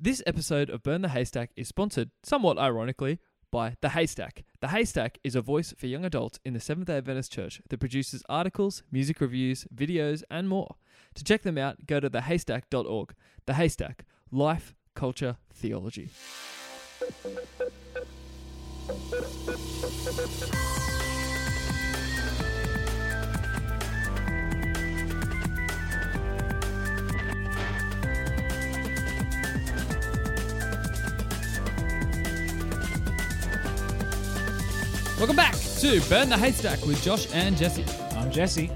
This episode of Burn the Haystack is sponsored, somewhat ironically, by The Haystack. The Haystack is a voice for young adults in the Seventh day Adventist Church that produces articles, music reviews, videos, and more. To check them out, go to thehaystack.org. The Haystack Life, Culture, Theology. Welcome back to Burn the Haystack with Josh and Jesse. I'm Jesse.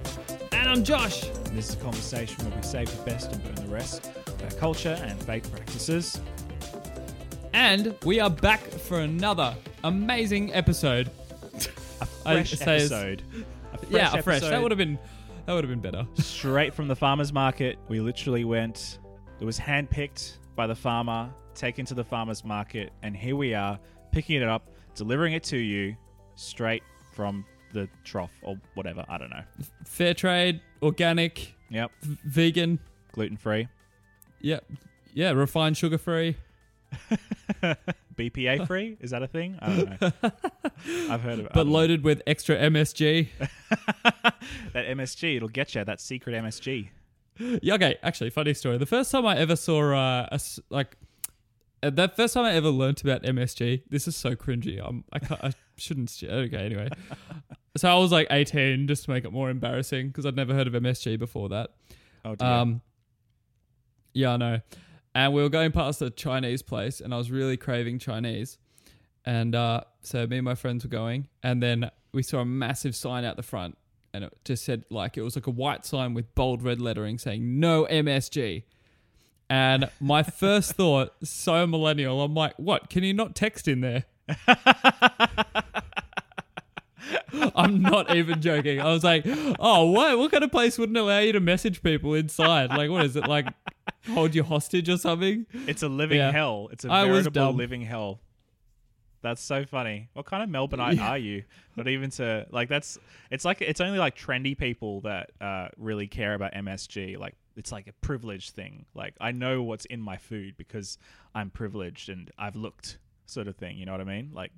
And I'm Josh. and This is a conversation where we save the best and burn the rest of our culture and fake practices. And we are back for another amazing episode. A fresh episode. A fresh yeah, a fresh. That would have been that would have been better. straight from the farmer's market. We literally went, it was handpicked by the farmer, taken to the farmer's market, and here we are picking it up, delivering it to you straight from the trough or whatever. I don't know. Fair trade, organic, Yep. v- vegan. Gluten free. Yep. Yeah, refined sugar free. BPA free? Is that a thing? I don't know. I've heard of it. But don't know. loaded with extra MSG. that MSG, it'll get you that secret MSG. Yeah, okay, actually, funny story. The first time I ever saw uh, a like uh, that first time I ever learnt about MSG. This is so cringy. I'm, I can't, I shouldn't. Okay, anyway. so I was like 18, just to make it more embarrassing, because I'd never heard of MSG before that. Oh dear. Um, yeah, I know. And we were going past a Chinese place, and I was really craving Chinese. And uh, so me and my friends were going, and then we saw a massive sign out the front, and it just said like it was like a white sign with bold red lettering saying "No MSG." And my first thought, so millennial, I'm like, what? Can you not text in there? I'm not even joking. I was like, oh, what? What kind of place wouldn't allow you to message people inside? Like, what is it? Like, hold you hostage or something? it's a living yeah. hell. It's a I veritable living hell. That's so funny. What kind of Melbourneite Yeah. are you? Not even to like that's it's like it's only like trendy people that uh, really care about MSG. Like it's like a privileged thing. Like I know what's in my food because I'm privileged and I've looked sort of thing. You know what I mean? Like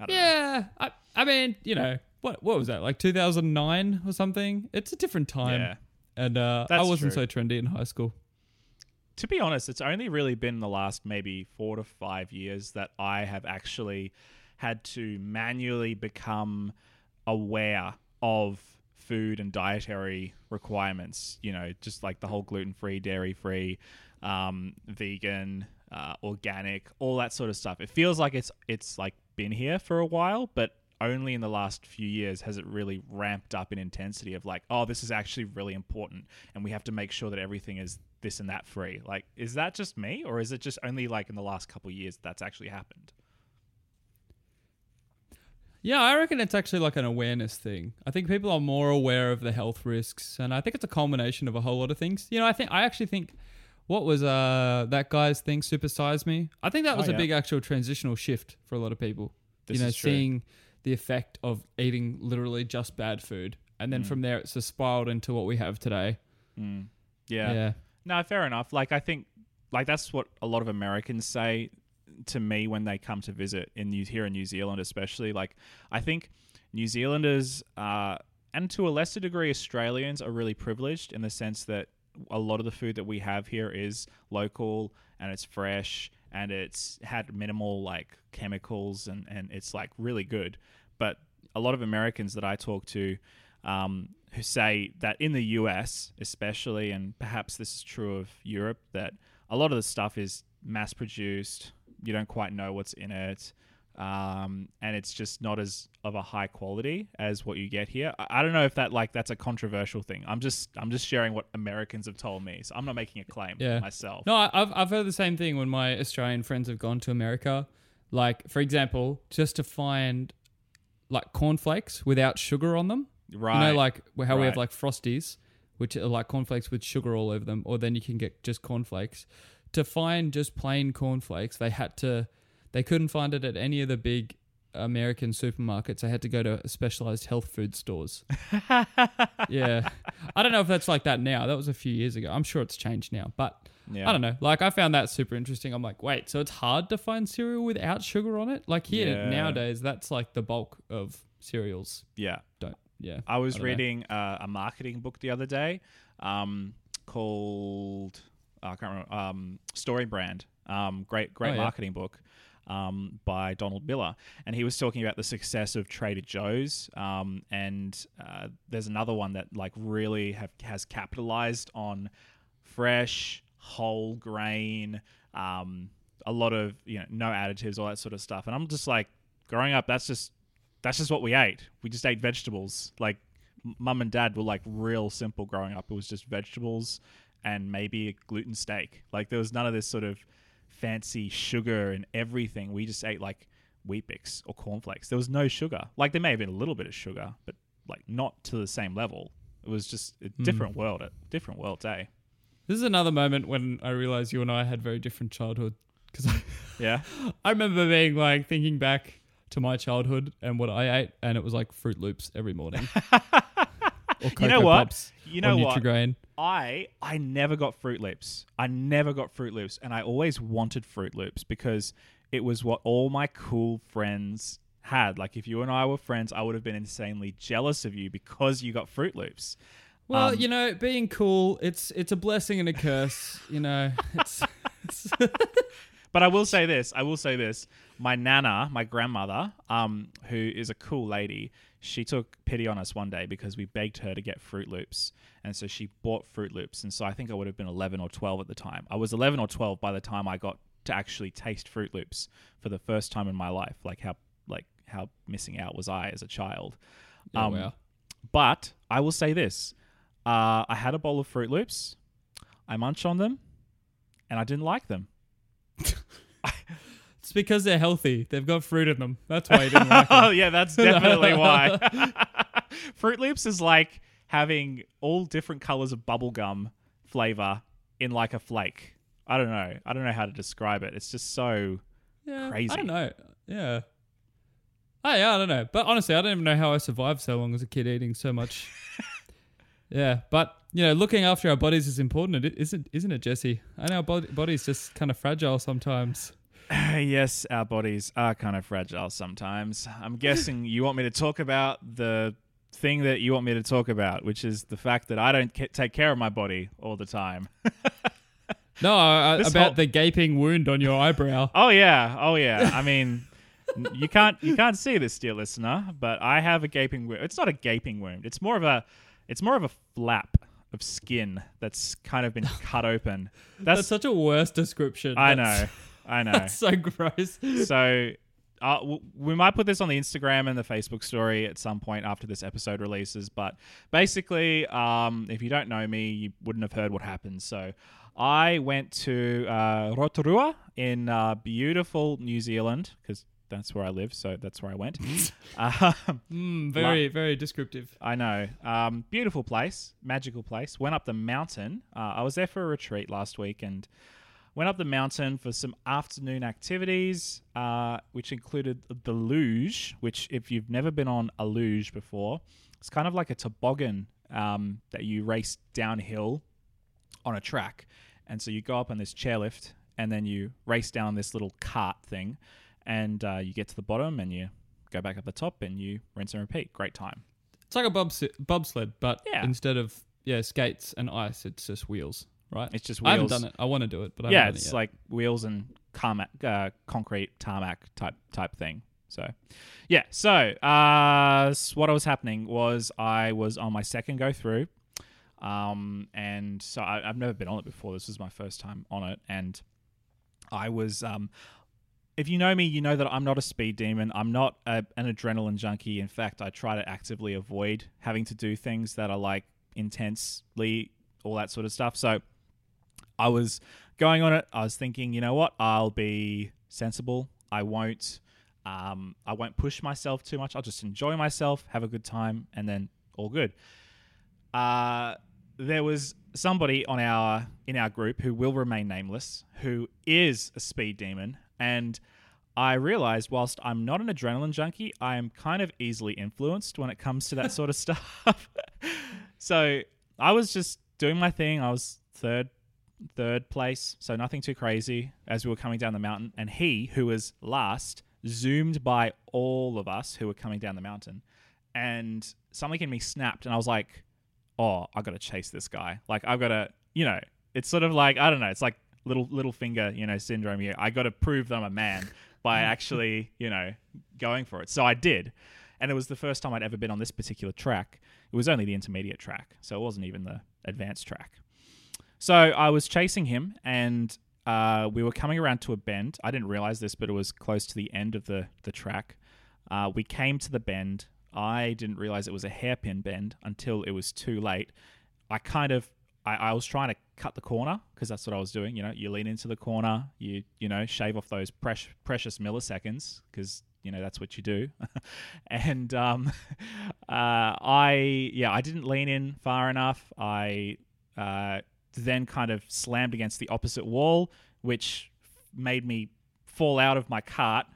I don't know. Yeah. I, I mean, you know, what what was that? Like 2009 or something? It's a different time. Yeah. And uh, I wasn't true. so trendy in high school. to be honest, it's only really been the last maybe four to five years that I have actually had to manually become aware of food and dietary requirements. You know, just like the whole gluten free, dairy free, um, vegan, uh, organic, all that sort of stuff. It feels like it's it's like been here for a while, but only in the last few years has it really ramped up in intensity of like, oh, this is actually really important, and we have to make sure that everything is this and that free. Like, is that just me, or is it just only like in the last couple years that's actually happened? Yeah, I reckon it's actually like an awareness thing. I think people are more aware of the health risks, and I think it's a culmination of a whole lot of things. You know, I think I actually think what was uh that guy's thing, Super Size Me. I think that Oh, was a yeah. big actual transitional shift for a lot of people. This you know, seeing the effect of eating literally just bad food, and then Mm. from there it's just spiraled into what we have today. Mm. Yeah, yeah. No, fair enough. Like I think like that's what a lot of Americans say to me when they come to visit in New here in New Zealand especially. Like I think New Zealanders uh and to a lesser degree Australians are really privileged in the sense that a lot of the food that we have here is local and it's fresh and it's had minimal like chemicals and, and it's like really good. But a lot of Americans that I talk to um, who say that in the US, especially, and perhaps this is true of Europe, that a lot of the stuff is mass produced. You don't quite know what's in it. Um, and it's just not as of a high quality as what you get here. I, I don't know if that like that's a controversial thing. I'm just I'm just sharing what Americans have told me, so I'm not making a claim Yeah. myself. No, I've I've heard the same thing when my Australian friends have gone to America. Like, for example, just to find like cornflakes without sugar on them. right? You know, like how we have like frosties, which are like cornflakes with sugar all over them, or then you can get just cornflakes. To find just plain cornflakes, they had to, they couldn't find it at any of the big American supermarkets, I had to go to specialized health food stores. yeah. I don't know if that's like that now. That was a few years ago. I'm sure it's changed now, but Yeah. I don't know. Like I found that super interesting. I'm like, wait, so it's hard to find cereal without sugar on it? Like here Yeah. nowadays, that's like the bulk of cereals. Yeah. Don't yeah. I was I reading uh, a marketing book the other day um, called uh, I can't remember um, Story Brand. Um, great, great Oh, yeah. marketing book um, by Donald Miller, and he was talking about the success of Trader Joe's. Um, and uh, there's another one that like really have has capitalized on fresh, whole grain, um, a lot of you know no additives, all that sort of stuff. And I'm just like, growing up, that's just that's just what we ate. We just ate vegetables. Like mum and dad were like real simple growing up. It was just vegetables and maybe a gluten steak. Like there was none of this sort of fancy sugar and everything. We just ate like Weet-Bix or cornflakes. There was no sugar. Like there may have been a little bit of sugar, but like not to the same level. It was just a hmm. different world, a different world day. This is another moment when I realized you and I had very different childhood because I, Yeah. I remember being like thinking back to my childhood and what I ate, and it was like Froot Loops every morning. You know what? Pops You know what? Nutrigrain. I I never got Froot Loops. I never got Froot Loops, and I always wanted Froot Loops because it was what all my cool friends had. Like if you and I were friends, I would have been insanely jealous of you because you got Froot Loops. Well, Um, you know, being cool, it's it's a blessing and a curse. You know, it's, it's But I will say this. I will say this. My nana, my grandmother, um, who is a cool lady, she took pity on us one day because we begged her to get Froot Loops, and so she bought Froot Loops. And so I think I would have been eleven or twelve at the time. I was eleven or twelve by the time I got to actually taste Froot Loops for the first time in my life. Like how like how missing out was I as a child. oh, Um, wow. But I will say this: uh, I had a bowl of Froot Loops, I munched on them, and I didn't like them. It's because they're healthy. They've got fruit in them. That's why you didn't like oh yeah, that's definitely why. Froot Loops is like having all different colors of bubblegum flavor in like a flake. I don't know. I don't know how to describe it. It's just so Yeah, Crazy. I don't know. Yeah. Oh, yeah, I don't know. But honestly, I don't even know how I survived so long as a kid eating so much. yeah, but you know, looking after our bodies is important, it- isn't isn't it, Jesse? And our bod- bodies just kind of fragile sometimes. yes, our bodies are kind of fragile sometimes. I'm guessing you want me to talk about the thing that you want me to talk about, which is the fact that I don't ca- take care of my body all the time. No, uh, about whole- the gaping wound on your eyebrow. Oh yeah, oh yeah. I mean, you can't you can't see this, dear listener, but I have a gaping wound. It's not a gaping wound. It's more of a it's more of a flap of skin that's kind of been cut open. That's, That's, such a worse description. I That's- know, I know. That's so gross. so uh, w- we might put this on the Instagram and the Facebook story at some point after this episode releases. But basically, um, if you don't know me, you wouldn't have heard what happened. So I went to uh, Rotorua in uh, beautiful New Zealand because that's where I live. So that's where I went. um, Mm, very, very descriptive. I know. Um, beautiful place, magical place. Went up the mountain. Uh, I was there for a retreat last week and went up the mountain for some afternoon activities, uh, which included the luge, which, if you've never been on a luge before, it's kind of like a toboggan um, that you race downhill on a track. And so you go up on this chairlift and then you race down this little cart thing and uh, you get to the bottom and you go back up the top and you rinse and repeat. Great time. It's like a bobs- bobsled, but Yeah. instead of yeah skates and ice, it's just wheels, right? It's just wheels. I haven't done it. I want to do it, but I yeah, it's it like wheels and tarmac, uh, concrete tarmac type type thing. So, yeah. So, uh, what was happening was I was on my second go through, um, and so I, I've never been on it before. This was my first time on it, and I was. Um, if you know me, you know that I'm not a speed demon. I'm not a, an adrenaline junkie. In fact, I try to actively avoid having to do things that are like intensely all that sort of stuff. So, I was going on it. I was thinking, you know what? I'll be sensible. I won't. Um, I won't push myself too much. I'll just enjoy myself, have a good time, and then all good. Uh, there was somebody on our in our group who will remain nameless, who is a speed demon, and I realized whilst I'm not an adrenaline junkie, I am kind of easily influenced when it comes to that sort of stuff. so I was just doing my thing. I was third third place, so nothing too crazy as we were coming down the mountain. And he, who was last, zoomed by all of us who were coming down the mountain. And something in me snapped, and I was like, oh, I got to chase this guy. Like, I've got to, you know, it's sort of like, I don't know, it's like little little finger, you know, syndrome here. I got to prove that I'm a man by actually, you know, going for it. So I did. And it was the first time I'd ever been on this particular track. It was only the intermediate track, so it wasn't even the advanced track. So I was chasing him, and uh, we were coming around to a bend. I didn't realize this, but it was close to the end of the the track. Uh, we came to the bend. I didn't realize it was a hairpin bend until it was too late. I kind of I, I was trying to cut the corner because that's what I was doing. You know, you lean into the corner, you you know, shave off those precious precious milliseconds because you know that's what you do. and um, uh, I yeah, I didn't lean in far enough. I uh, then kind of slammed against the opposite wall, which made me fall out of my cart,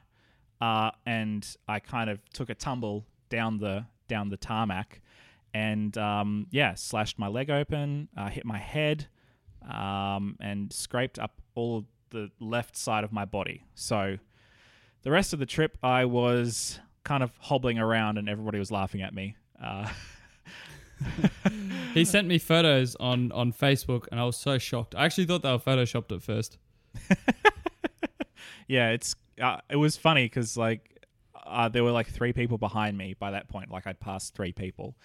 uh, and I kind of took a tumble down the down the tarmac, and um, yeah, slashed my leg open, uh, hit my head, um, and scraped up all the left side of my body. So the rest of the trip, I was kind of hobbling around, and everybody was laughing at me. Uh, he sent me photos on on Facebook, and I was so shocked. I actually thought they were photoshopped at first. yeah, it's uh, it was funny because like uh, there were like three people behind me by that point. Like I'd passed three people,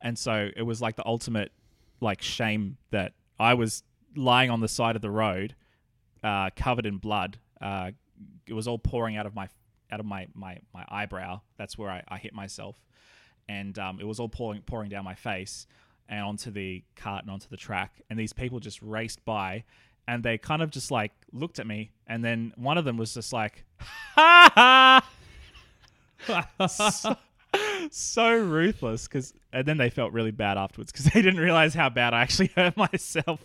and so it was like the ultimate like shame that I was lying on the side of the road, uh, covered in blood. Uh, it was all pouring out of my out of my my, my eyebrow. That's where I, I hit myself, and um, it was all pouring pouring down my face and onto the cart and onto the track. And these people just raced by, and they kind of just like looked at me, and then one of them was just like, "Ha ha." so, so ruthless because and then they felt really bad afterwards because they didn't realize how bad i actually hurt myself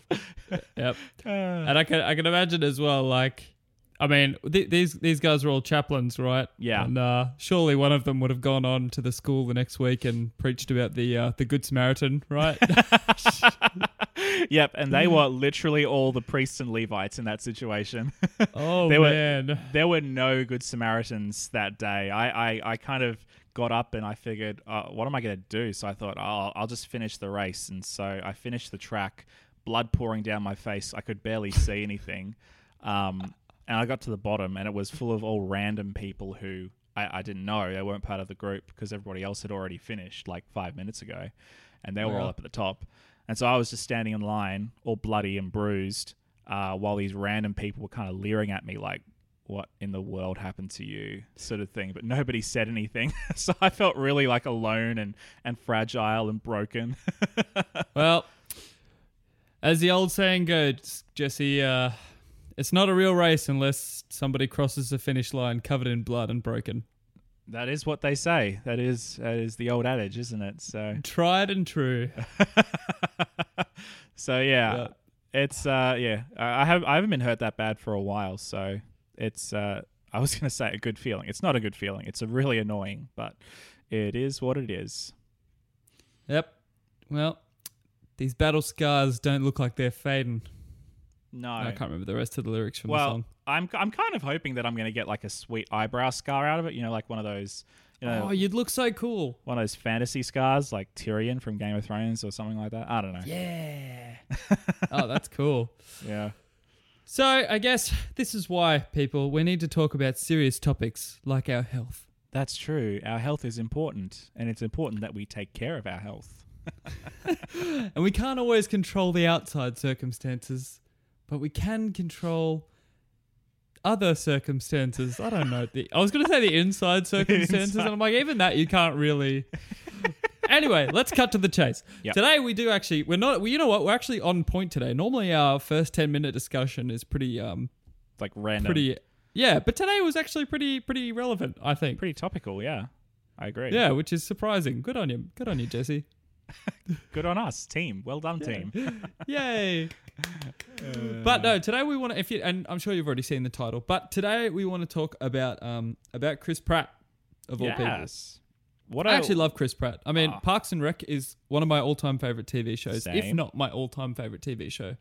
yep and i can i can imagine as well like I mean, th- these these guys are all chaplains, right? Yeah. And uh, surely one of them would have gone on to the school the next week and preached about the uh, the Good Samaritan, right? yep, and they were literally all the priests and Levites in that situation. oh there man, were, there were no Good Samaritans that day. I I, I kind of got up and I figured, uh, what am I going to do? So I thought, oh, I'll just finish the race, and so I finished the track, blood pouring down my face. I could barely see anything. Um, and I got to the bottom, and it was full of all random people who I, I didn't know. They weren't part of the group because everybody else had already finished like five minutes ago, and they were all up at the top. And so I was just standing in line, all bloody and bruised, uh, while these random people were kind of leering at me like, "What in the world happened to you?" sort of thing. But nobody said anything, so I felt really like alone and and fragile and broken. well, as the old saying goes, Jesse. Uh, it's not a real race unless somebody crosses the finish line covered in blood and broken. That is what they say. That is that is the old adage, isn't it? So tried and true. so yeah, yeah, it's uh yeah. I have I haven't been hurt that bad for a while, so it's uh I was gonna say a good feeling. It's not a good feeling. It's a really annoying, but it is what it is. Yep. Well, these battle scars don't look like they're fading. No, I can't remember the rest of the lyrics from well, the song. I'm I'm kind of hoping that I'm going to get like a sweet eyebrow scar out of it. You know, like one of those. You know, oh, you'd look so cool. One of those fantasy scars, like Tyrion from Game of Thrones or something like that. I don't know. Yeah. oh, that's cool. Yeah. So I guess this is why people we need to talk about serious topics like our health. That's true. Our health is important, and it's important that we take care of our health. and we can't always control the outside circumstances but we can control other circumstances. I don't know. The, I was going to say the inside circumstances, inside. and I'm like, even that you can't really. anyway, let's cut to the chase. Yep. Today we do actually. We're not. We, you know what? We're actually on point today. Normally our first ten minute discussion is pretty um, like random. Pretty. Yeah, but today was actually pretty pretty relevant. I think. Pretty topical. Yeah, I agree. Yeah, which is surprising. Good on you. Good on you, Jesse. Good on us, team. Well done, team. Yay! But no, today we want to. If you and I'm sure you've already seen the title, but today we want to talk about um about Chris Pratt of all people. yes. What I a- actually love Chris Pratt. I mean, Ah. Parks and Rec is one of my all-time favorite TV shows, if Same. not my all-time favorite TV show.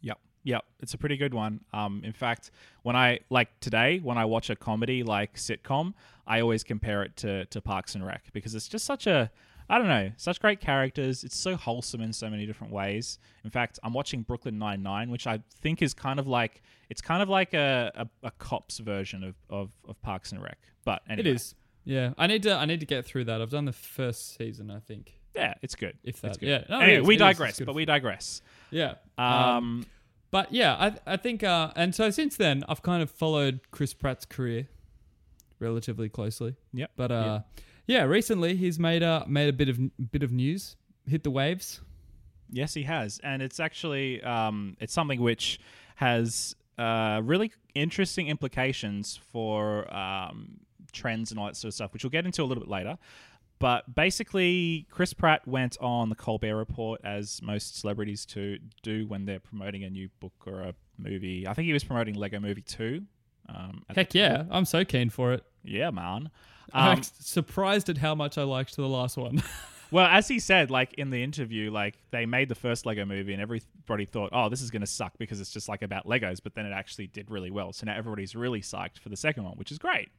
Yep. Yep. It's a pretty good one. Um, in fact, when I like today, when I watch a comedy like sitcom, I always compare it to, to Parks and Rec because it's just such a I don't know, such great characters. It's so wholesome in so many different ways. In fact, I'm watching Brooklyn Nine Nine, which I think is kind of like it's kind of like a, a, a cops version of, of, of Parks and Rec. But anyway, It is. Yeah, I need to. I need to get through that. I've done the first season, I think. Yeah, it's good. If that's good. yeah. No, anyway, is, we it is. It's digress, but we digress. Yeah. Um, But yeah, I I think uh and so since then I've kind of followed Chris Pratt's career relatively closely. Yep. But uh yeah, recently he's made a made a bit of bit of news, hit the waves. Yes, he has, and it's actually um, it's something which has uh, really interesting implications for um, trends and all that sort of stuff, which we'll get into a little bit later. But basically, Chris Pratt went on the Colbert Report, as most celebrities to do when they're promoting a new book or a movie. I think he was promoting Lego Movie Two. Um, Heck yeah. I'm so keen for it. yeah, man. I'm Um, surprised at how much I liked the last one. Well, as he said, like in the interview, like they made the first Lego movie and everybody thought, oh, this is going to suck because it's just like about Legos, but then it actually did really well. So now everybody's really psyched for the second one, which is great.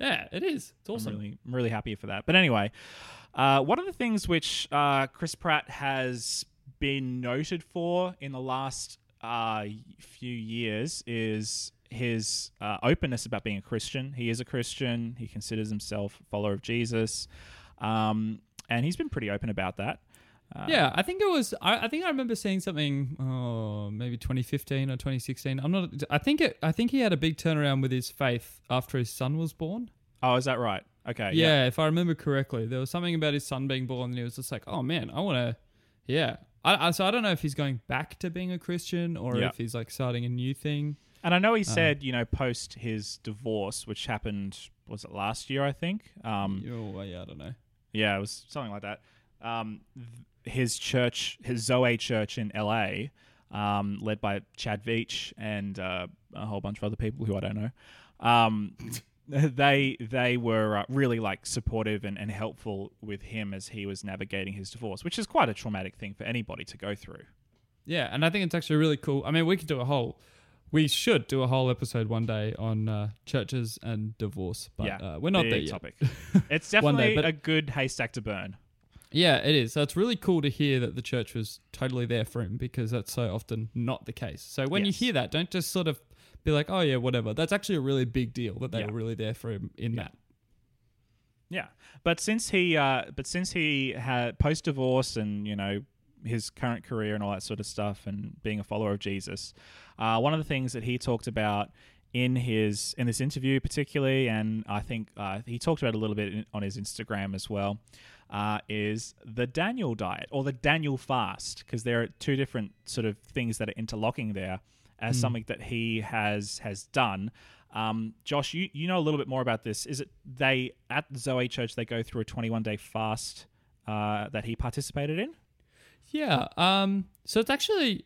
yeah, it is. It's I'm awesome. really, I'm really happy for that. But anyway, uh, one of the things which uh, Chris Pratt has been noted for in the last uh, few years is his uh, openness about being a Christian. He is a Christian. He considers himself a follower of Jesus, um, and he's been pretty open about that. Uh, Yeah, I think it was. I, I think I remember seeing something. Oh, maybe 2015 or 2016. I'm not. I think it. I think he had a big turnaround with his faith after his son was born. Oh, is that right? Okay. Yeah, if I remember correctly, there was something about his son being born, and he was just like, "Oh man, I want to." Yeah. I, I, so I don't know if he's going back to being a Christian or Yeah. if he's like starting a new thing. And I know he said, you know, post his divorce, which happened, was it last year? I think. Um, oh, yeah, I don't know. Yeah, it was something like that. Um, th- his church, his Zoe Church in LA, um, led by Chad Veach and uh, a whole bunch of other people who I don't know. Um, they they were uh, really like supportive and, and helpful with him as he was navigating his divorce, which is quite a traumatic thing for anybody to go through. Yeah, and I think it's actually really cool. I mean, we could do a whole. We should do a whole episode one day on uh, churches and divorce, but yeah, uh, we're not there yet. topic. It's definitely day, a good haystack to burn. Yeah, it is. So it's really cool to hear that the church was totally there for him because that's so often not the case. So when Yes. you hear that, don't just sort of be like, "Oh yeah, whatever." That's actually a really big deal that they Yeah. were really there for him in Yeah. that. Yeah, but since he, uh, but since he had post divorce and you know his current career and all that sort of stuff, and being a follower of Jesus, uh, one of the things that he talked about in his in this interview, particularly, and I think uh, he talked about a little bit in, on his Instagram as well, uh, is the Daniel diet or the Daniel fast, because there are two different sort of things that are interlocking there as Mm. something that he has has done. Um, Josh, you, you know a little bit more about this. Is it they at Zoe Church they go through a 21 day fast uh, that he participated in? Yeah. Um. So it's actually,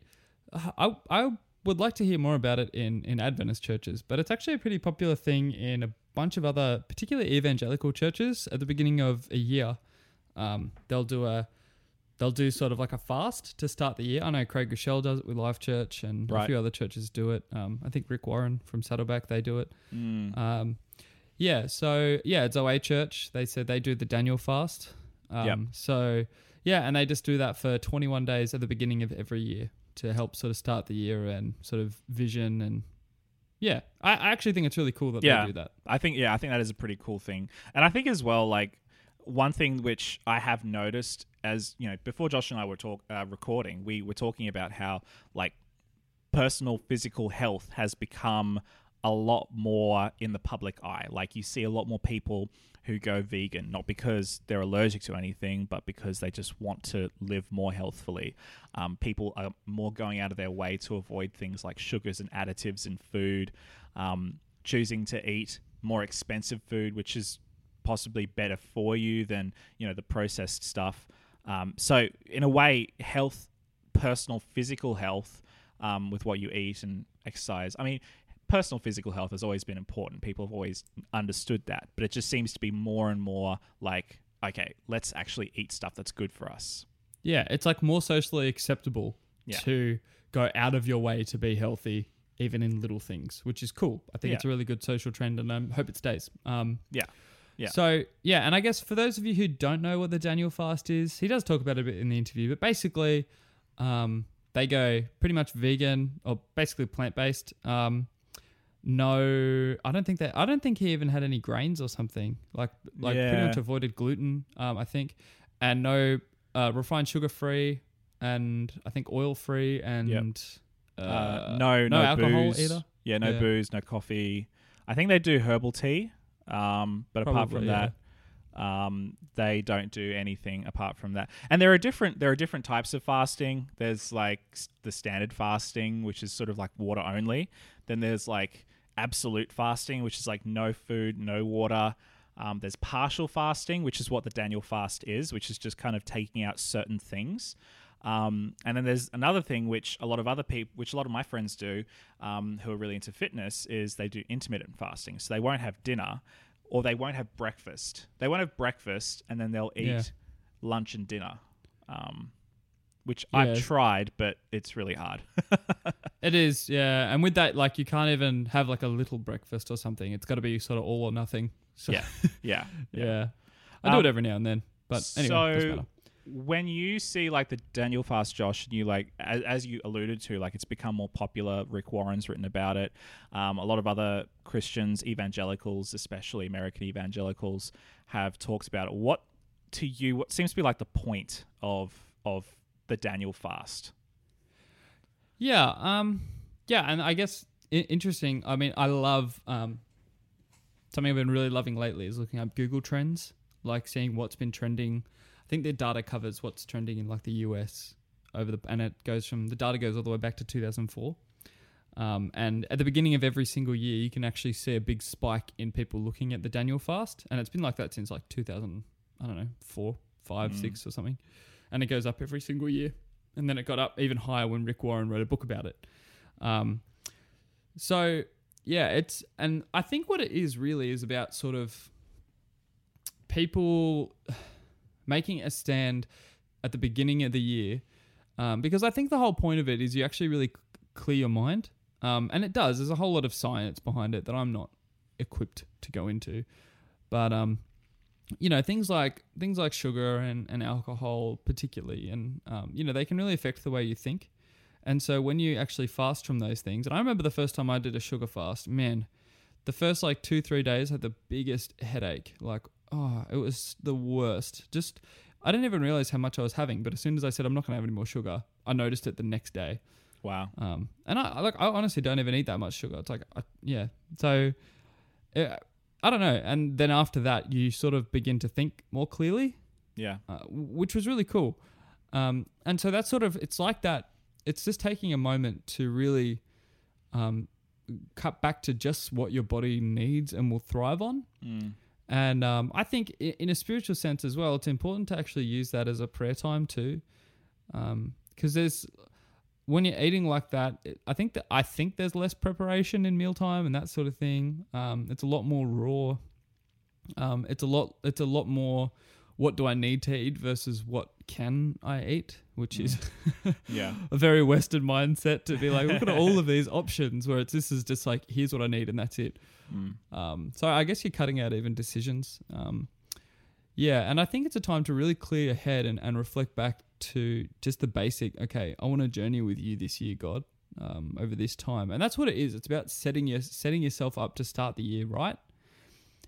I I would like to hear more about it in in Adventist churches, but it's actually a pretty popular thing in a bunch of other, particularly evangelical churches. At the beginning of a year, um, they'll do a they'll do sort of like a fast to start the year. I know Craig Groeschel does it with Life Church, and a few other churches do it. Um, I think Rick Warren from Saddleback they do it. Mm. Um, yeah, so yeah, it's Zoe Church. They said they do the Daniel fast. Um, Yep. So yeah, and they just do that for 21 days at the beginning of every year to help sort of start the year and sort of vision and yeah, I, I actually think it's really cool that Yeah. they do that. I think yeah, I think that is a pretty cool thing, and I think as well like one thing which I have noticed as you know before Josh and I were talk uh, recording, we were talking about how like personal physical health has become a lot more in the public eye. Like you see a lot more people who go vegan, not because they're allergic to anything, but because they just want to live more healthfully. Um, people are more going out of their way to avoid things like sugars and additives in food, um, choosing to eat more expensive food, which is possibly better for you than you know the processed stuff. Um, so in a way, health, personal physical health, um, with what you eat and exercise. I mean, personal physical health has always been important. People have always understood that, but it just seems to be more and more like, okay, let's actually eat stuff that's good for us. Yeah, it's like more socially acceptable Yeah. to go out of your way to be healthy, even in little things, which is cool. I think Yeah. it's a really good social trend, and I hope it stays. Um, Yeah. Yeah. So yeah, and I guess for those of you who don't know what the Daniel fast is, he does talk about it a bit in the interview, but basically, um, they go pretty much vegan or basically plant based. Um, no, I don't think that. I don't think he even had any grains or something. Like like pretty much avoided gluten. Um, I think, and no uh, refined sugar free, and I think oil free, and uh, Uh, no, no, alcohol booze. either. Yeah, no Yeah. booze, no coffee. I think they do herbal tea, um, but apart from yeah. that, um, they don't do anything apart from that. And there are different there are different types of fasting. There's like the standard fasting, which is sort of like water only. Then there's like absolute fasting, which is like no food, no water. Um, there's partial fasting, which is what the Daniel fast is, which is just kind of taking out certain things. Um, and then there's another thing which a lot of other people, which a lot of my friends do, um, who are really into fitness, is they do intermittent fasting. So they won't have dinner, or they won't have breakfast. They won't have breakfast, and then they'll eat Yeah. lunch and dinner. Um, which Yeah. I've tried, but it's really hard. It is, yeah. And with that, like, you can't even have like a little breakfast or something. It's got to be sort of all or nothing. So, yeah, yeah, yeah. I do Um, it every now and then, but anyway, so when you see like the Daniel fast, Josh, and you like as, as you alluded to, like it's become more popular. Rick Warren's written about it. Um, a lot of other Christians, evangelicals, especially American evangelicals, have talked about it. What to you? What seems to be like the point of of the Daniel fast? Yeah, um, yeah, and I guess I- interesting. I mean, I love um, something I've been really loving lately is looking up Google Trends, like seeing what's been trending. I think their data covers what's trending in like the US over the, and it goes from the data goes all the way back to 2004. Um, and at the beginning of every single year, you can actually see a big spike in people looking at the Daniel fast, and it's been like that since like 2000. I don't know, four, five, Mm. six, or something, and it goes up every single year and then it got up even higher when Rick Warren wrote a book about it. Um, so yeah, it's and I think what it is really is about sort of people making a stand at the beginning of the year, um, because I think the whole point of it is you actually really clear your mind, um, and it does. There's a whole lot of science behind it that I'm not equipped to go into, but um, you know things like things like sugar and, and alcohol particularly and um, you know they can really affect the way you think. And so when you actually fast from those things and i remember the first time i did a sugar fast man the first like two three days I had the biggest headache. Like oh it was the worst. Just i didn't even realize how much i was having but as soon as i said i'm not going to have any more sugar i noticed it the next day. Wow. um, and I like I honestly don't even eat that much sugar. It's like I, yeah, so uh, I don't know. And then after that, you sort of begin to think more clearly, Yeah. uh, which was really cool. Um, and so that's sort of it's like that. It's just taking a moment to really um, cut back to just what your body needs and will thrive on. Mm. And um, I think in a spiritual sense as well, it's important to actually use that as a prayer time too, because there's when you're eating like that, it- I think that I think there's less preparation in mealtime and that sort of thing. Um, it's a lot more raw. Um, it's a lot. It's a lot more. What do I need to eat versus what can I eat? Which is Yeah. a very Western mindset to be like, look at all of these options. Where it's this is just like, here's what I need and that's it. Mm. Um, so I guess you're cutting out even decisions. Um, yeah, and I think it's a time to really clear your head and, and reflect back to just the basic. Okay, I want to journey with you this year, God, um, over this time, and that's what it is. It's about setting your setting yourself up to start the year right.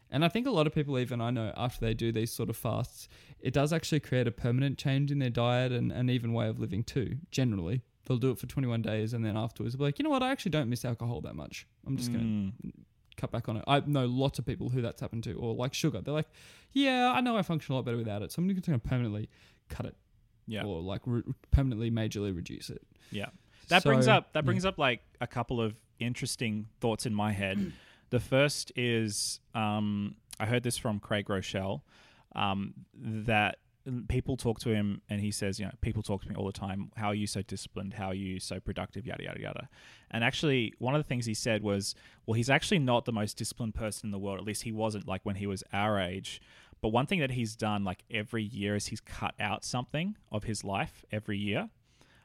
And I think a lot of people, even I know, after they do these sort of fasts, it does actually create a permanent change in their diet and, and even way of living too. Generally, they'll do it for 21 days, and then afterwards, they'll be like, you know what, I actually don't miss alcohol that much. I'm just gonna Mm. cut back on it. I know lots of people who that's happened to, or like sugar. They're like, yeah, I know I function a lot better without it, so I'm just going to permanently cut it, Yeah. or like re- permanently, majorly reduce it. Yeah. That So, brings up that yeah. brings up like a couple of interesting thoughts in my head. the first is um, I heard this from Craig Groeschel um, that people talk to him and he says, you know, people talk to me all the time. How are you so disciplined? How are you so productive? Yada, yada, yada. And actually, one of the things he said was, well, he's actually not the most disciplined person in the world. At least he wasn't like when he was our age. But one thing that he's done like every year is he's cut out something of his life every year.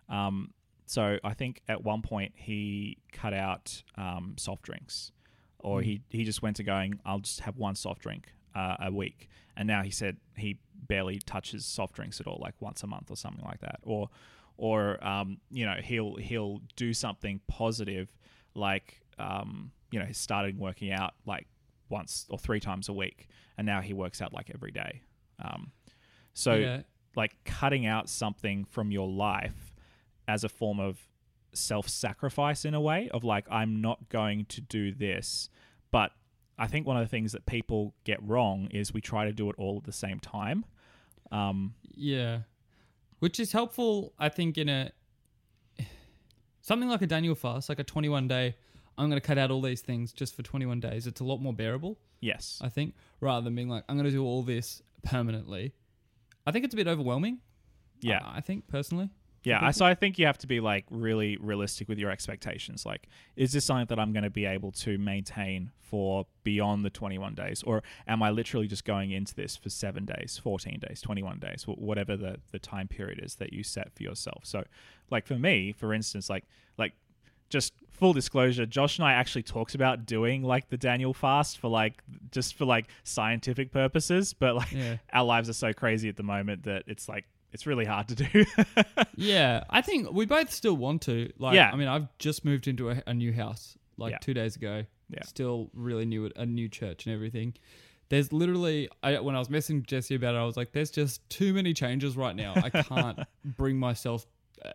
Um, so I think at one point he cut out um, soft drinks, or Mm. he he just went to going, I'll just have one soft drink uh, a week, and now he said he barely touches soft drinks at all, like once a month or something like that, or or um, you know he'll he'll do something positive, like um, you know he started working out like once or three times a week, and now he works out like every day. Um, so yeah, like cutting out something from your life as a form of self-sacrifice in a way of like I'm not going to do this but I think one of the things that people get wrong is we try to do it all at the same time um yeah, which is helpful. I think in a something like a Daniel fast, like a 21 day. I'm going to cut out all these things just for 21 days. It's a lot more bearable. yes I think, rather than being like, I'm going to do all this permanently. I think it's a bit overwhelming. yeah I, I think personally. Yeah, I, so I think you have to be like really realistic with your expectations. Like, is this something that I'm going to be able to maintain for beyond the 21 days, or am I literally just going into this for seven days, 14 days, 21 days, whatever the the time period is that you set for yourself? So, like for me, for instance, like like just full disclosure, Josh and I actually talked about doing like the Daniel fast for like just for like scientific purposes, but like Yeah. our lives are so crazy at the moment that it's like it's really hard to do. Yeah, I think we both still want to. Like, Yeah. I mean, I've just moved into a, a new house like Yeah. two days ago. Yeah. Still really new at a new church and everything. There's literally, I, when I was messaging Jesse about it, I was like, there's just too many changes right now. I can't bring myself,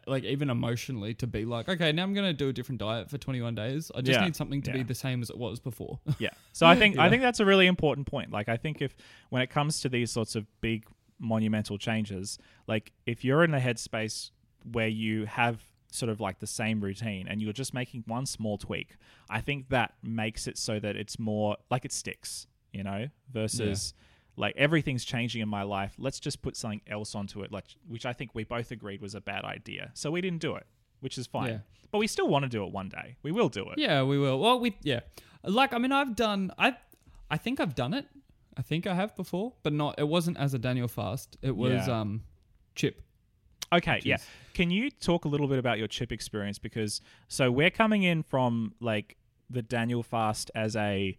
like, even emotionally, to be like, okay, now I'm going to do a different diet for 21 days. I just Yeah. need something to be the same as it was before. Yeah. So I think I think that's a really important point. Like I think if when it comes to these sorts of big monumental changes, like if you're in a headspace where you have sort of like the same routine and you're just making one small tweak, I think that makes it so that it's more like it sticks, you know, versus like everything's changing in my life. Let's just put something else onto it, like which I think we both agreed was a bad idea. So we didn't do it, which is fine. Yeah. But we still want to do it one day. We will do it. Yeah, we will. Well, we yeah. Like I mean, I've done. I I think I've done it. I think I have before, but not. It wasn't as a Daniel fast. It was Yeah. um, chip. Okay, yeah. is- Can you talk a little bit about your chip experience? Because so we're coming in from like the Daniel fast as a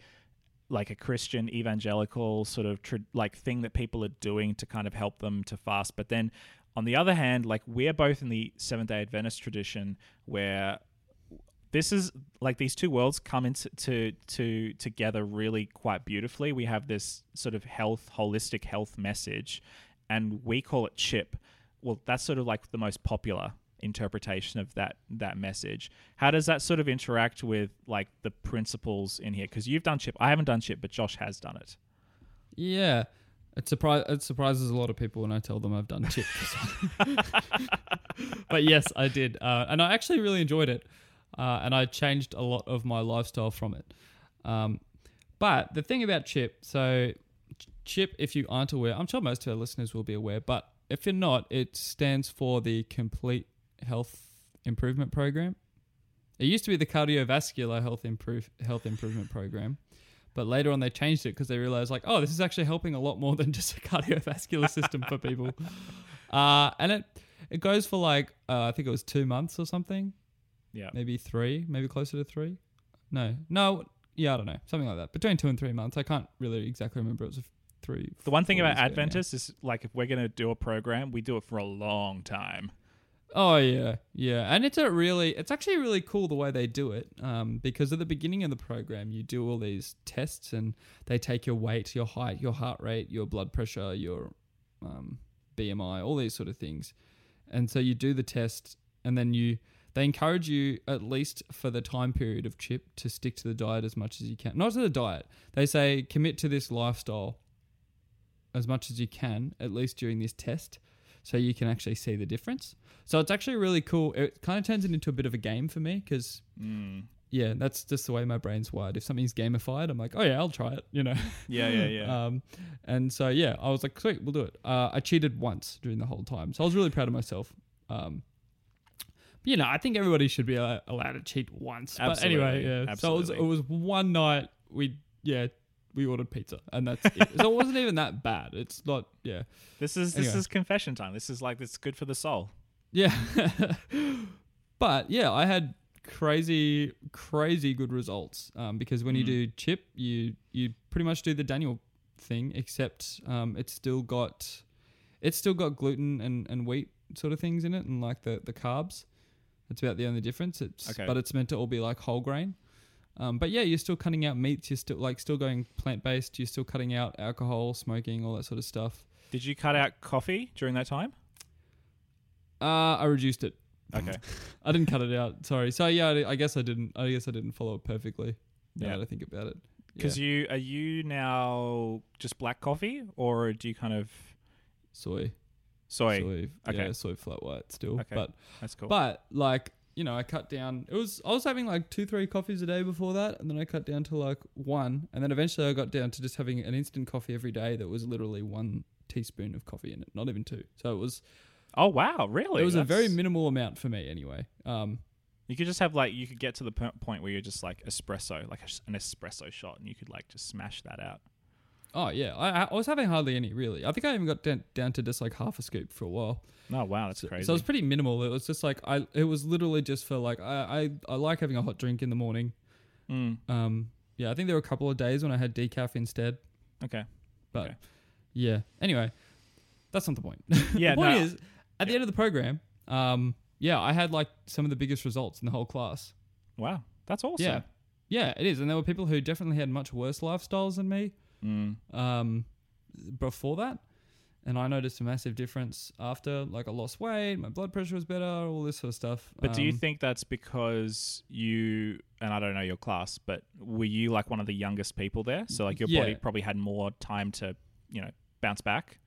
like a Christian evangelical sort of tr- like thing that people are doing to kind of help them to fast, but then on the other hand, like we're both in the Seventh Day Adventist tradition where this is like these two worlds come into to, to together really quite beautifully. We have this sort of health, holistic health message, and we call it chip. Well, that's sort of like the most popular interpretation of that that message. How does that sort of interact with like the principles in here? Because you've done chip, I haven't done chip, but Josh has done it. Yeah. It, surprise, it surprises a lot of people when I tell them I've done chip. but yes, I did. Uh, and I actually really enjoyed it. Uh, and I changed a lot of my lifestyle from it. Um, but the thing about chip, so chip, if you aren't aware, I'm sure most of our listeners will be aware, but if you're not, it stands for the Complete Health Improvement Program. It used to be the Cardiovascular Health Improve Health Improvement Program. But later on, they changed it because they realized, like, oh, this is actually helping a lot more than just a cardiovascular system for people. Uh, and it it goes for like uh, I think it was two months or something, Yeah. maybe three, maybe closer to three. No, no, yeah, I don't know, something like that. Between two and three months. I can't really exactly remember. It was three. The one thing about years ago now. Adventists is like if we're going to do a program, we do it for a long time. Oh yeah, yeah, and it's a really, it's actually really cool the way they do it. Um, because at the beginning of the program, you do all these tests, and they take your weight, your height, your heart rate, your blood pressure, your um, BMI, all these sort of things, and so you do the test, and then you, they encourage you at least for the time period of chip to stick to the diet as much as you can. Not to the diet. They say commit to this lifestyle as much as you can, at least during this test, so you can actually see the difference. So it's actually really cool. It kind of turns it into a bit of a game for me because Mm. yeah, that's just the way my brain's wired. If something's gamified, I'm like, oh yeah, I'll try it. You know. Yeah, yeah, yeah. Um, and so yeah, I was like, sweet, we'll do it. Uh, I cheated once during the whole time, so I was really proud of myself. Um, but, you know, I think everybody should be uh, allowed to cheat once. But anyway, yeah. Absolutely. So it was, it was one night we yeah we ordered pizza and that's it. so it wasn't even that bad. It's not yeah this is this is confession time. This is like is good for the soul. yeah. but yeah, I had crazy crazy good results um, because when you Mm. do chip, you you pretty much do the Daniel thing, except um, it's still got it's still got gluten and, and wheat sort of things in it, and like the the carbs. That's about the only difference. It's Okay. but it's meant to all be like whole grain. Um, but yeah, you're still cutting out meats. You're still like still going plant based. You're still cutting out alcohol, smoking, all that sort of stuff. Did you cut out coffee during that time? Uh, I reduced it. Okay. I didn't cut it out. Sorry. So yeah, I, I guess I didn't. I guess I didn't follow it perfectly. Now Yeah. that I think about it. Because yeah. you are you now just black coffee or do you kind of soy, soy? soy, Okay. yeah, soy flat white still. Okay. But That's cool. but like you know, I cut down. It was I was having like two three coffees a day before that, and then I cut down to like one, and then eventually I got down to just having an instant coffee every day that was literally one teaspoon of coffee in it, not even two. So it was oh wow, really? it was a very minimal amount for me anyway. Um, You could just have like you could get to the point where you're just like espresso, like an espresso shot, and you could like just smash that out. Oh yeah, I, I was having hardly any really. I think I even got down, down to just like half a scoop for a while. Oh wow, that's so, crazy. so it was pretty minimal. It was just like I. It was literally just for like I. I, I like having a hot drink in the morning. Mm, Um. Yeah, I think there were a couple of days when I had decaf instead. okay. But Okay. yeah. Anyway, that's not the point. Yeah, the point no. is, at the end of the program, um, yeah, I had like some of the biggest results in the whole class. Wow, that's awesome. Yeah. Yeah, it is. And there were people who definitely had much worse lifestyles than me Mm. um, before that. And I noticed a massive difference after. Like, I lost weight, my blood pressure was better, all this sort of stuff. But do you Um, think that's because you and I don't know your class, but were you like one of the youngest people there? So like your body probably had more time to, you know, bounce back.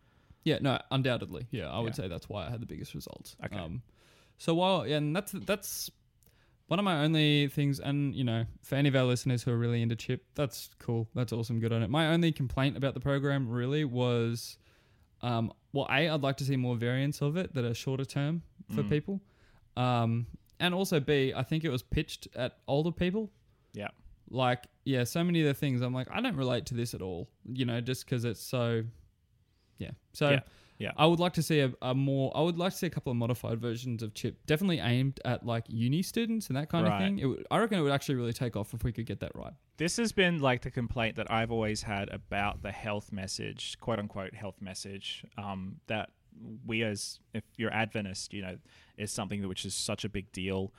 Yeah, no, undoubtedly. Yeah, I would Yeah. say that's why I had the biggest results. Okay. Um, so while and that's that's one of my only things, and you know, for any of our listeners who are really into chip, that's cool. That's awesome. Good on it. My only complaint about the program really was, um, well, a I'd like to see more variants of it that are shorter term for Mm. people, um, and also b I think it was pitched at older people. Yeah. Like yeah, so many of the things I'm like I don't relate to this at all. You know, just because it's so. Yeah. So. Yeah. Yeah. I would like to see a, a more. I would like to see a couple of modified versions of Chip, definitely aimed at like uni students and that kind Right. of thing. It would, I reckon it would actually really take off if we could get that right. This has been like the complaint that I've always had about the health message, quote unquote health message, um, that we as if you're Adventist, you know, is something that which is such a big deal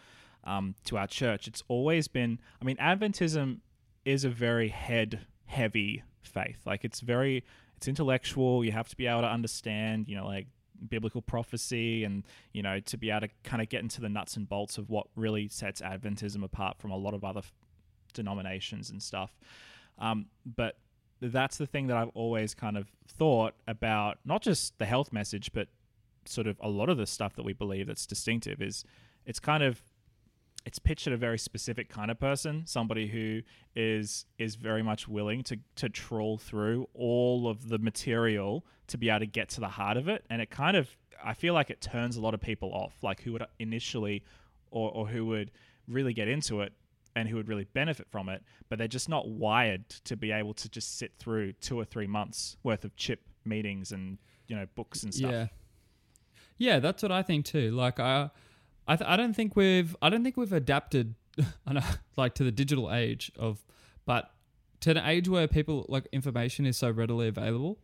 um, to our church. It's always been. I mean, Adventism is a very head heavy faith. Like it's very it's intellectual. You have to be able to understand, you know, like biblical prophecy and you know to be able to kind of get into the nuts and bolts of what really sets Adventism apart from a lot of other f- denominations and stuff. Um, but that's the thing that I've always kind of thought about not just the health message, but sort of a lot of the stuff that we believe that's distinctive is it's kind of it's pitched at a very specific kind of person, somebody who is is very much willing to to trawl through all of the material to be able to get to the heart of it, and it kind of I feel like it turns a lot of people off, like who would initially or or who would really get into it and who would really benefit from it, but they're just not wired to be able to just sit through two or three months worth of chip meetings and you know books and stuff. Yeah, yeah, that's what I think too. Like I, I, th- I don't think we've, I don't think we've adapted, like to the digital age of, but to an age where people like information is so readily available.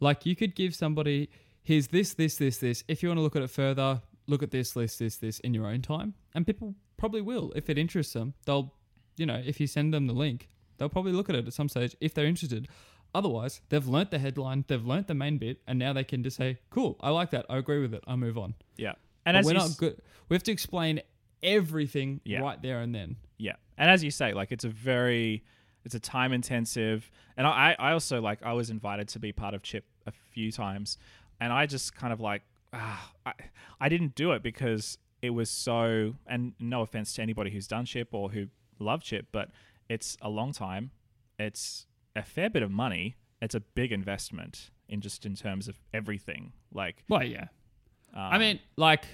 Like you could give somebody, here's this, this, this, this. If you want to look at it further, look at this, this, this, this in your own time, and people probably will if it interests them. They'll, you know, if you send them the link, they'll probably look at it at some stage if they're interested. Otherwise, they've learnt the headline, they've learnt the main bit, and now they can just say, "Cool, I like that. I agree with it. I move on." Yeah. And But as we're not s- good. We have to explain everything Yeah. right there and then. Yeah, and as you say, like it's a very, it's a time intensive, and I, I also like I was invited to be part of Chip a few times, and I just kind of like, ah, I, I didn't do it because it was so, and no offense to anybody who's done Chip or who loved Chip, but it's a long time. It's a fair bit of money. It's a big investment in just in terms of everything. Like, Well, yeah. um, I mean, like,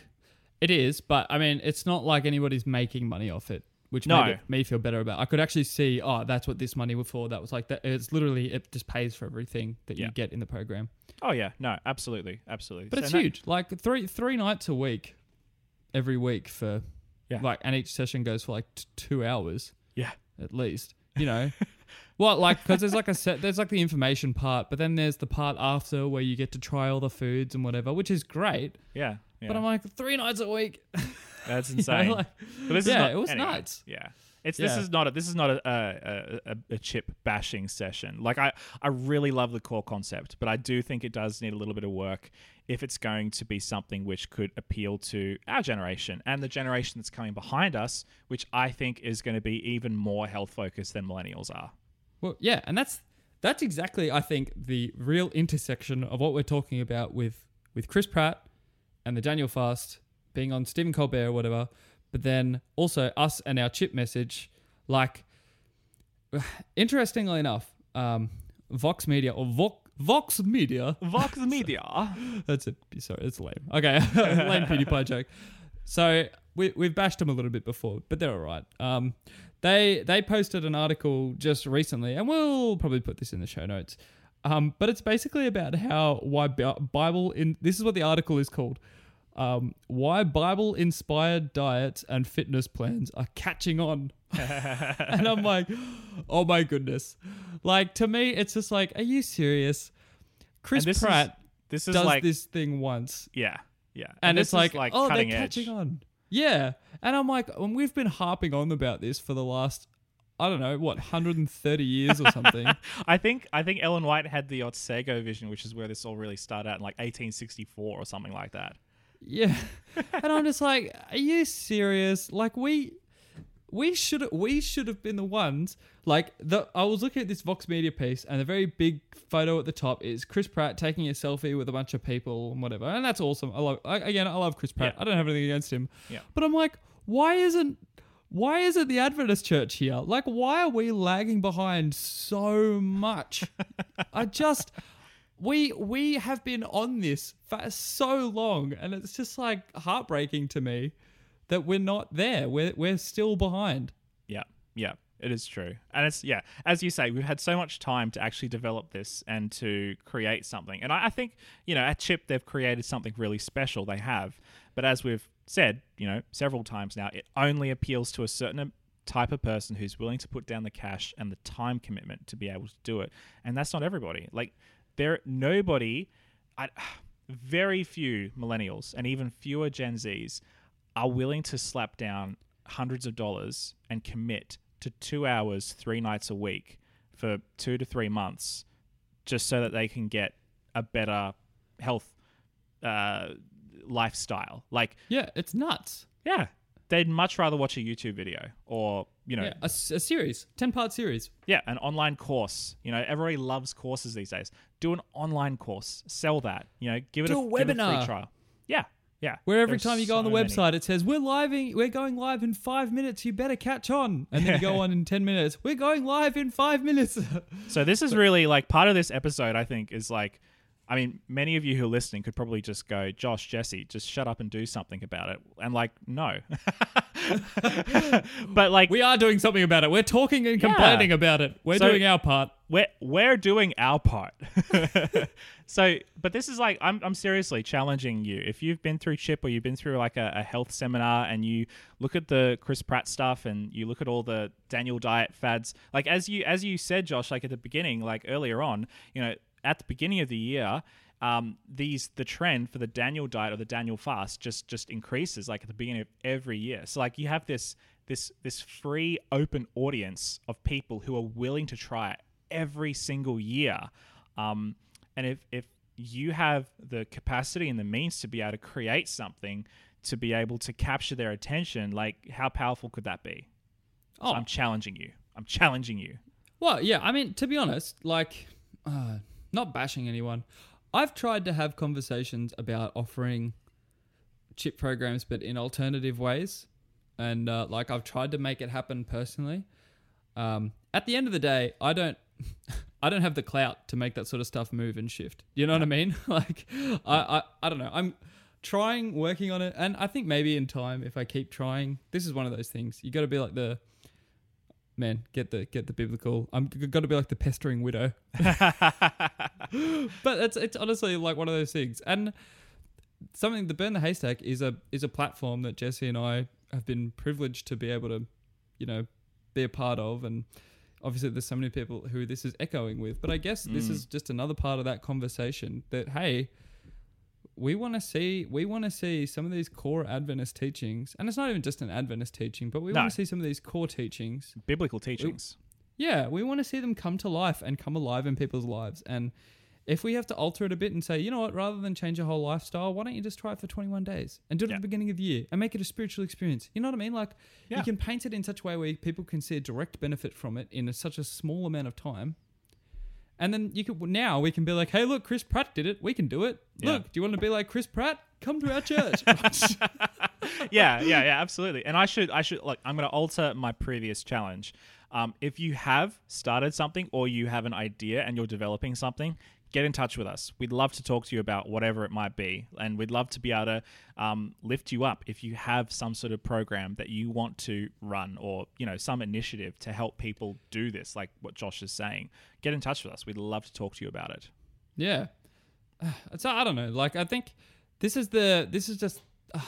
it is, but I mean, it's not like anybody's making money off it, which No. made it, me feel better about. I could actually see, oh, that's what this money was for. That was like that. It's literally it just pays for everything that Yeah. you get in the program. oh yeah, no, absolutely, absolutely. But it's And that- huge. Like three three nights a week, every week for, Yeah. like, and each session goes for like t- two hours Yeah, at least. You know, well, like because there's like a set, there's like the information part, but then there's the part after where you get to try all the foods and whatever, which is great. yeah, yeah. But I'm like three nights a week. That's insane. like- But this is yeah, not, it was anyway, nuts. Yeah. It's this is not a this is not a a, a a chip bashing session. Like I I really love the core concept, but I do think it does need a little bit of work if it's going to be something which could appeal to our generation and the generation that's coming behind us, which I think is going to be even more health focused than millennials are. Well, yeah, and that's that's exactly I think the real intersection of what we're talking about with with Chris Pratt and the Daniel Fast being on Stephen Colbert or whatever, but then also us and our chip message. Like, interestingly enough, um, Vox Media or Vox Vox Media Vox Media. that's it. Sorry, it's lame. Okay, lame PewDiePie joke. So we we've bashed them a little bit before, but they're all right. Um, they they posted an article just recently, and we'll probably put this in the show notes. Um, but it's basically about how why Bible in this is what the article is called. Um, why Bible inspired diets and fitness plans are catching on. and I'm like, oh my goodness. Like to me, it's just like, are you serious? Chris And this is- Pratt This is does like this thing once, yeah, yeah. and, this it's like, is oh, they're edge. catching on. Yeah, and I'm like, and we've been harping on about this for the last, I don't know, what, 130 years or something. I think I think Ellen White had the Otsego vision, which is where this all really started out in like 1864 or something like that. Yeah, and I'm just like, are you serious? Like we. We should we should have been the ones like the I was looking at this Vox Media piece and the very big photo at the top is Chris Pratt taking a selfie with a bunch of people and whatever and that's awesome. I love I, again I love Chris Pratt. Yeah. I don't have anything against him. Yeah. But I'm like, why isn't why isn't the Adventist church here? Like, why are we lagging behind so much? I just we we have been on this for so long, and it's just like heartbreaking to me that we're not there. We're we're still behind. Yeah, yeah, it is true. And it's, yeah, as you say, we've had so much time to actually develop this and to create something. And I, I think, you know, at Chip, they've created something really special. They have. But as we've said, you know, several times now, it only appeals to a certain type of person who's willing to put down the cash and the time commitment to be able to do it. And that's not everybody. Like, there, nobody, I, very few millennials and even fewer Gen Zs are willing to slap down hundreds of dollars and commit to two hours, three nights a week for two to three months just so that they can get a better health uh, lifestyle. Like, Yeah, it's nuts. yeah, they'd much rather watch a YouTube video or, you know, Yeah, a, a series, ten part series. yeah, an online course. You know, everybody loves courses these days. Do an online course, sell that. You know, give it Do a, a give it a free trial. Yeah, yeah. Where every time you go on the so many. website, it says we're live. We're going live in five minutes. You better catch on. And then you go on in ten minutes. We're going live in five minutes. So this is really like part of this episode. I think is like, I mean, many of you who are listening could probably just go, Josh, Jesse, just shut up and do something about it. And like, no. but like, we are doing something about it. We're talking and Yeah. complaining about it. We're So- doing our part. we're we're doing our part. so, but this is like I'm I'm seriously challenging you. If you've been through Chip or you've been through like a, a health seminar and you look at the Chris Pratt stuff and you look at all the Daniel diet fads, like as you as you said, Josh, like at the beginning, like earlier on, you know, at the beginning of the year. Um, these the trend for the Daniel diet or the Daniel fast just just increases like at the beginning of every year. So like you have this this this free open audience of people who are willing to try it every single year. Um, and if if you have the capacity and the means to be able to create something to be able to capture their attention, like how powerful could that be? So Oh, I'm challenging you. I'm challenging you. Well, yeah, I mean, to be honest, like, uh, not bashing anyone, I've tried to have conversations about offering chip programs, but in alternative ways. and uh, like I've tried to make it happen personally. Um, at the end of the day, I don't. I don't have the clout to make that sort of stuff move and shift. You know what I mean? Like, I, I, I don't know. I'm trying, working on it, and I think maybe in time, if I keep trying, this is one of those things. You got to be like the man. Get the get the biblical. I'm got to be like the pestering widow. but it's it's honestly like one of those things, and something. The burn the haystack is a is a platform that Jesse and I have been privileged to be able to, you know, be a part of, and obviously there's so many people who this is echoing with. But I guess this Mm. is just another part of that conversation that hey. We want to see we want to see some of these core Adventist teachings, and it's not even just an Adventist teaching, but we No. want to see some of these core teachings Biblical teachings. yeah, we want to see them come to life and come alive in people's lives. And if we have to alter it a bit and say, you know what, rather than change your whole lifestyle, why don't you just try it for 21 days and do it Yeah. at the beginning of the year and make it a spiritual experience? You know what I mean? Like, Yeah. you can paint it in such a way where people can see a direct benefit from it in a, such a small amount of time. And then you could now we can be like, hey, look, Chris Pratt did it. We can do it. Yeah. Look, do you want to be like Chris Pratt? Come to our church. yeah, yeah, yeah, absolutely. And I should, I should, like, I'm going to alter my previous challenge. Um, if you have started something or you have an idea and you're developing something, get in touch with us. We'd love to talk to you about whatever it might be, and we'd love to be able to um, lift you up if you have some sort of program that you want to run or you know some initiative to help people do this, like what Josh is saying. Get in touch with us. We'd love to talk to you about it. Yeah, So I don't know. Like I think this is the this is just uh,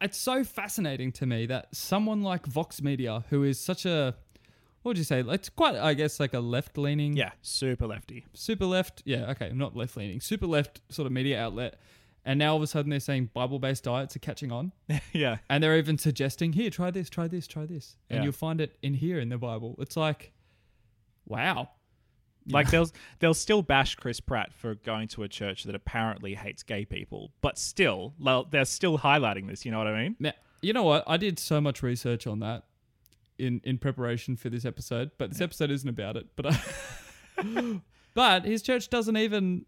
it's so fascinating to me that someone like Vox Media, who is such a what would you say? It's quite I guess like a left leaning, Yeah, super lefty. super left. Yeah, okay, not left leaning, super left sort of media outlet. And now all of a sudden they're saying Bible based diets are catching on, yeah, and they're even suggesting here, try this, try this, try this, and Yeah. you'll find it in here in the Bible. It's like, wow. Like they'll they'll still bash Chris Pratt for going to a church that apparently hates gay people, but still well, they're still highlighting this. You know what I mean? Now, you know what? I did so much research on that in in preparation for this episode, but this episode isn't about it. But I, but his church doesn't even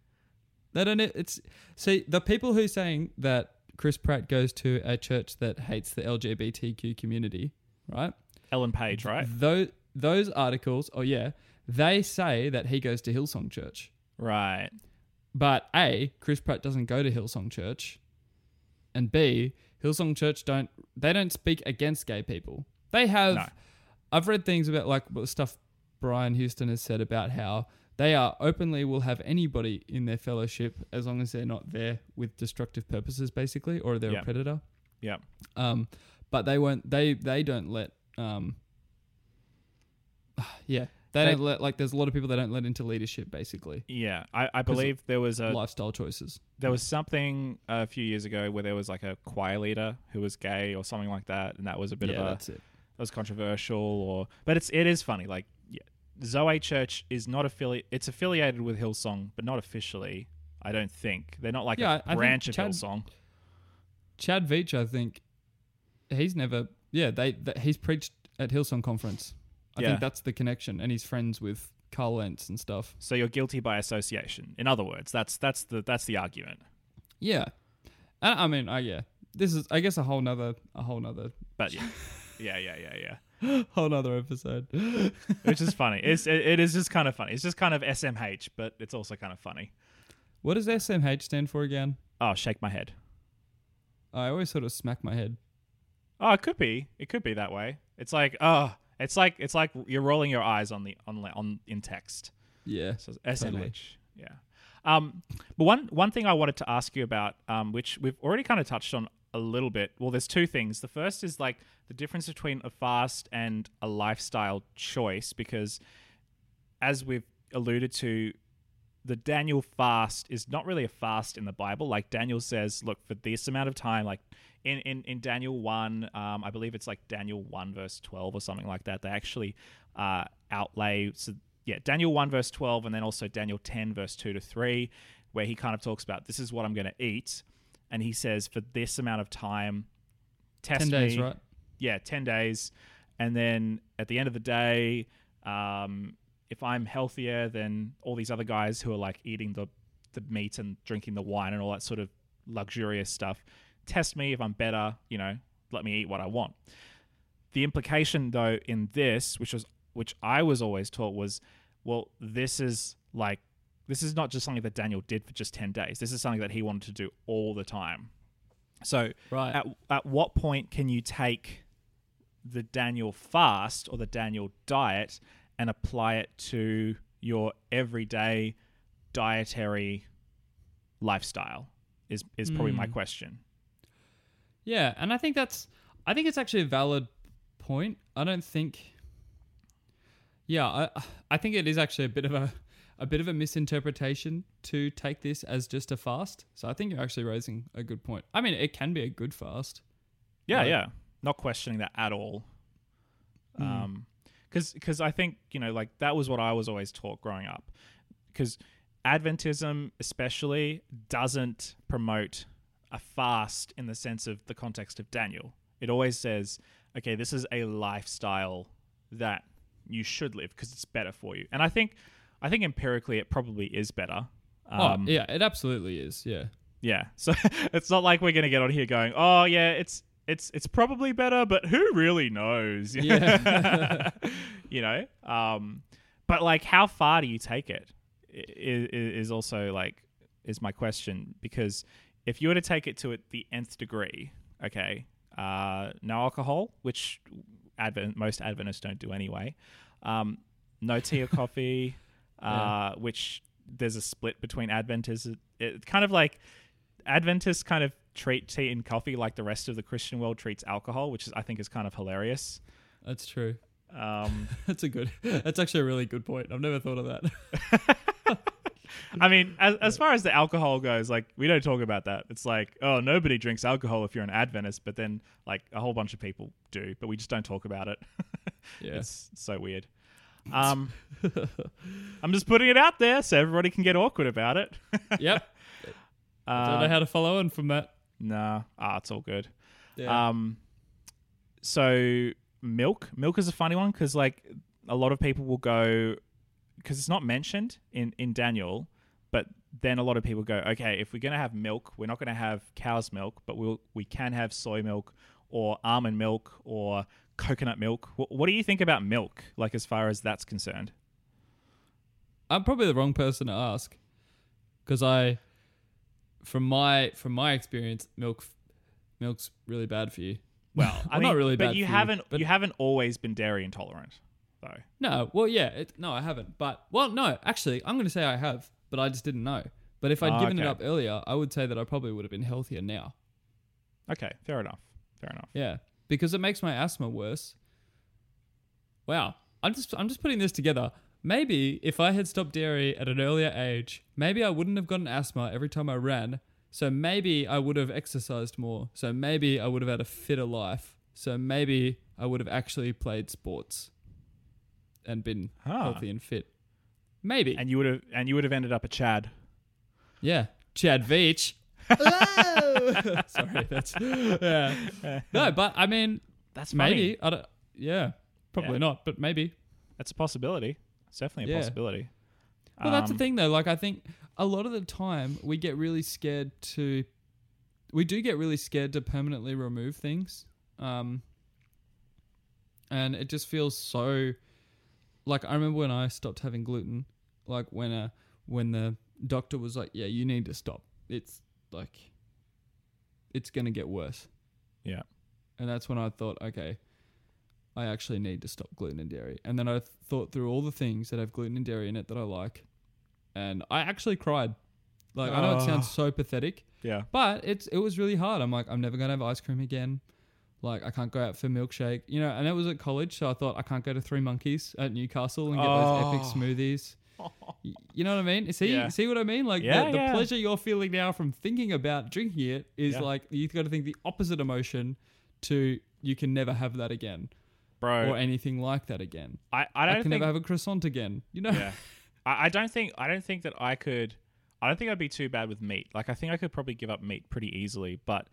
they don't. It's see the people who saying that Chris Pratt goes to a church that hates the LGBTQ community, right? Ellen Page, right? Those those articles, oh yeah, they say that he goes to Hillsong Church. Right. But A, Chris Pratt doesn't go to Hillsong Church. And B, Hillsong Church don't they don't speak against gay people. They have No. I've read things about like stuff Brian Houston has said about how they are openly will have anybody in their fellowship as long as they're not there with destructive purposes basically or they're Yeah. a predator. Yeah. Um but they won't they they don't let um yeah, they, They- don't let like there's a lot of people they don't let into leadership basically. Yeah. I, I believe there was a lifestyle choices. there was something a few years ago where there was like a choir leader who was gay or something like that, and that was a bit yeah, of a that's it. That was controversial. Or but it's it is funny. Like yeah, Zoe Church is not affiliate. It's affiliated with Hillsong, but not officially. I don't think they're not like Yeah, I a think branch of Chad- Hillsong. Chad Veach, I think he's never. Yeah, they, th he's preached at Hillsong conference. I Yeah. think that's the connection, and he's friends with Carl Lentz and stuff. So you're guilty by association. In other words, that's that's the that's the argument. Yeah, I, I mean, I yeah, this is I guess a whole nother a whole nother But yeah, yeah, yeah, yeah, yeah. whole nother episode. Which is funny. It's it, it is just kind of funny. It's just kind of SMH, but it's also kind of funny. what does SMH stand for again? Oh, shake my head. I always sort of smack my head. Oh, it could be. It could be that way. It's like oh, it's like it's like you're rolling your eyes on the on on in text. Yeah, So SMH. Totally. Yeah. Um, but one one thing I wanted to ask you about, um, which we've already kind of touched on a little bit. Well, there's two things. The first is like the difference between a fast and a lifestyle choice, because as we've alluded to, the Daniel fast is not really a fast in the Bible. Like Daniel says, look, for this amount of time, like in, in, in Daniel 1, um, I believe it's like Daniel 1, verse 12 or something like that, they actually uh, outlay. So, yeah, Daniel 1, verse 12, and then also Daniel 10, verse 2 to 3, where he kind of talks about this is what I'm going to eat. And he says, for this amount of time, test ten days, me right? yeah, 10 days. And then at the end of the day, um, if I'm healthier than all these other guys who are like eating the, the meat and drinking the wine and all that sort of luxurious stuff, test me if I'm better, you know, let me eat what I want. the implication though in this, which was which I was always taught was, well, this is like this is not just something that Daniel did for just ten days. This is something that he wanted to do all the time. So Right. at at what point can you take the Daniel fast or the Daniel diet and apply it to your everyday dietary lifestyle? Is is probably my Mm. question. Yeah, and I think that's I think it's actually a valid point. I don't think Yeah, I I think it is actually a bit of a a bit of a misinterpretation to take this as just a fast. So I think you're actually raising a good point. I mean, it can be a good fast. Yeah, Right. yeah. Not questioning that at all. Mm. Um, because I think you know like that was what I was always taught growing up. Because Adventism especially doesn't promote a fast in the sense of the context of Daniel. It always says, okay, this is a lifestyle that you should live because it's better for you. And I think I think empirically it probably is better. Um, oh, yeah, it absolutely is. Yeah. yeah. So it's not like we're gonna get on here going, oh yeah, it's it's it's probably better, but who really knows? Yeah. you know. Um, but like, how far do you take it? Is, is also like is my question because if you were to take it to it the nth degree, okay, uh, no alcohol, which Advent most Adventists don't do anyway. Um, no tea or coffee, uh, which there's a split between Adventists. It, it kind of like Adventists kind of treat tea and coffee like the rest of the Christian world treats alcohol, which is I think is kind of hilarious. That's true. Um, That's a good. That's actually a really good point. I've never thought of that. I mean, as, as far as the alcohol goes, like we don't talk about that. It's like, oh, nobody drinks alcohol if you're an Adventist, but then like a whole bunch of people do, but we just don't talk about it. Yeah. It's so weird. Um, I'm just putting it out there so everybody can get awkward about it. yep. I don't know Uh, how to follow on from that. nah, ah, it's all good. Yeah. Um, so milk, milk is a funny one because like a lot of people will go because it's not mentioned in in Daniel, but then a lot of people go, okay, if we're gonna have milk, we're not gonna have cow's milk, but we'll we can have soy milk or almond milk or coconut milk. What, what do you think about milk? Like as far as that's concerned? I'm probably the wrong person to ask because I, from my from my experience, milk milk's really bad for you. Well, I Well, mean, not really but bad you for you, haven't but- you haven't always been dairy intolerant though. No, well, yeah, it, no, I haven't. But well, no, actually, I'm going to say I have, but I just didn't know. But if I'd Ah, given it up earlier, I would say that I probably would have been healthier now. Okay, fair enough. Fair enough. Yeah, because it makes my asthma worse. Wow, I'm just I'm just putting this together. Maybe if I had stopped dairy at an earlier age, maybe I wouldn't have gotten asthma every time I ran. So maybe I would have exercised more. So maybe I would have had a fitter life. So maybe I would have actually played sports and been Ah. healthy and fit. Maybe. And you would have and you would have ended up a Chad. Yeah, Chad Veach. Hello. Sorry, that's yeah. No, but I mean, That's funny. maybe I don't. Yeah, probably Yeah. not, but maybe. That's a possibility. It's definitely a Yeah. possibility. Well, that's the Um, thing though. Like, I think a lot of the time we get really scared to. We do get really scared to permanently remove things, um, and it just feels so. Like I remember when I stopped having gluten, like when uh when the doctor was like, "Yeah, you need to stop. It's like, it's gonna get worse." Yeah. And that's when I thought, okay, I actually need to stop gluten and dairy. And then I th- thought through all the things that have gluten and dairy in it that I like, and I actually cried. Like I know it sounds so ah. pathetic, Yeah. but it's it was really hard. I'm like, I'm never gonna have ice cream again. Like I can't go out for milkshake, you know. And it was at college, so I thought I can't go to Three Monkeys at Newcastle and get those epic Oh. smoothies. You know what I mean? See, Yeah. see what I mean? Like Yeah, the, the yeah. pleasure you're feeling now from thinking about drinking it is Yeah. like you've got to think the opposite emotion to you can never have that again Bro, or anything like that again. I, I I, don't can think never have a croissant again. You know? yeah. I, I don't think I don't think that I could I don't think I'd be too bad with meat. Like I think I could probably give up meat pretty easily, but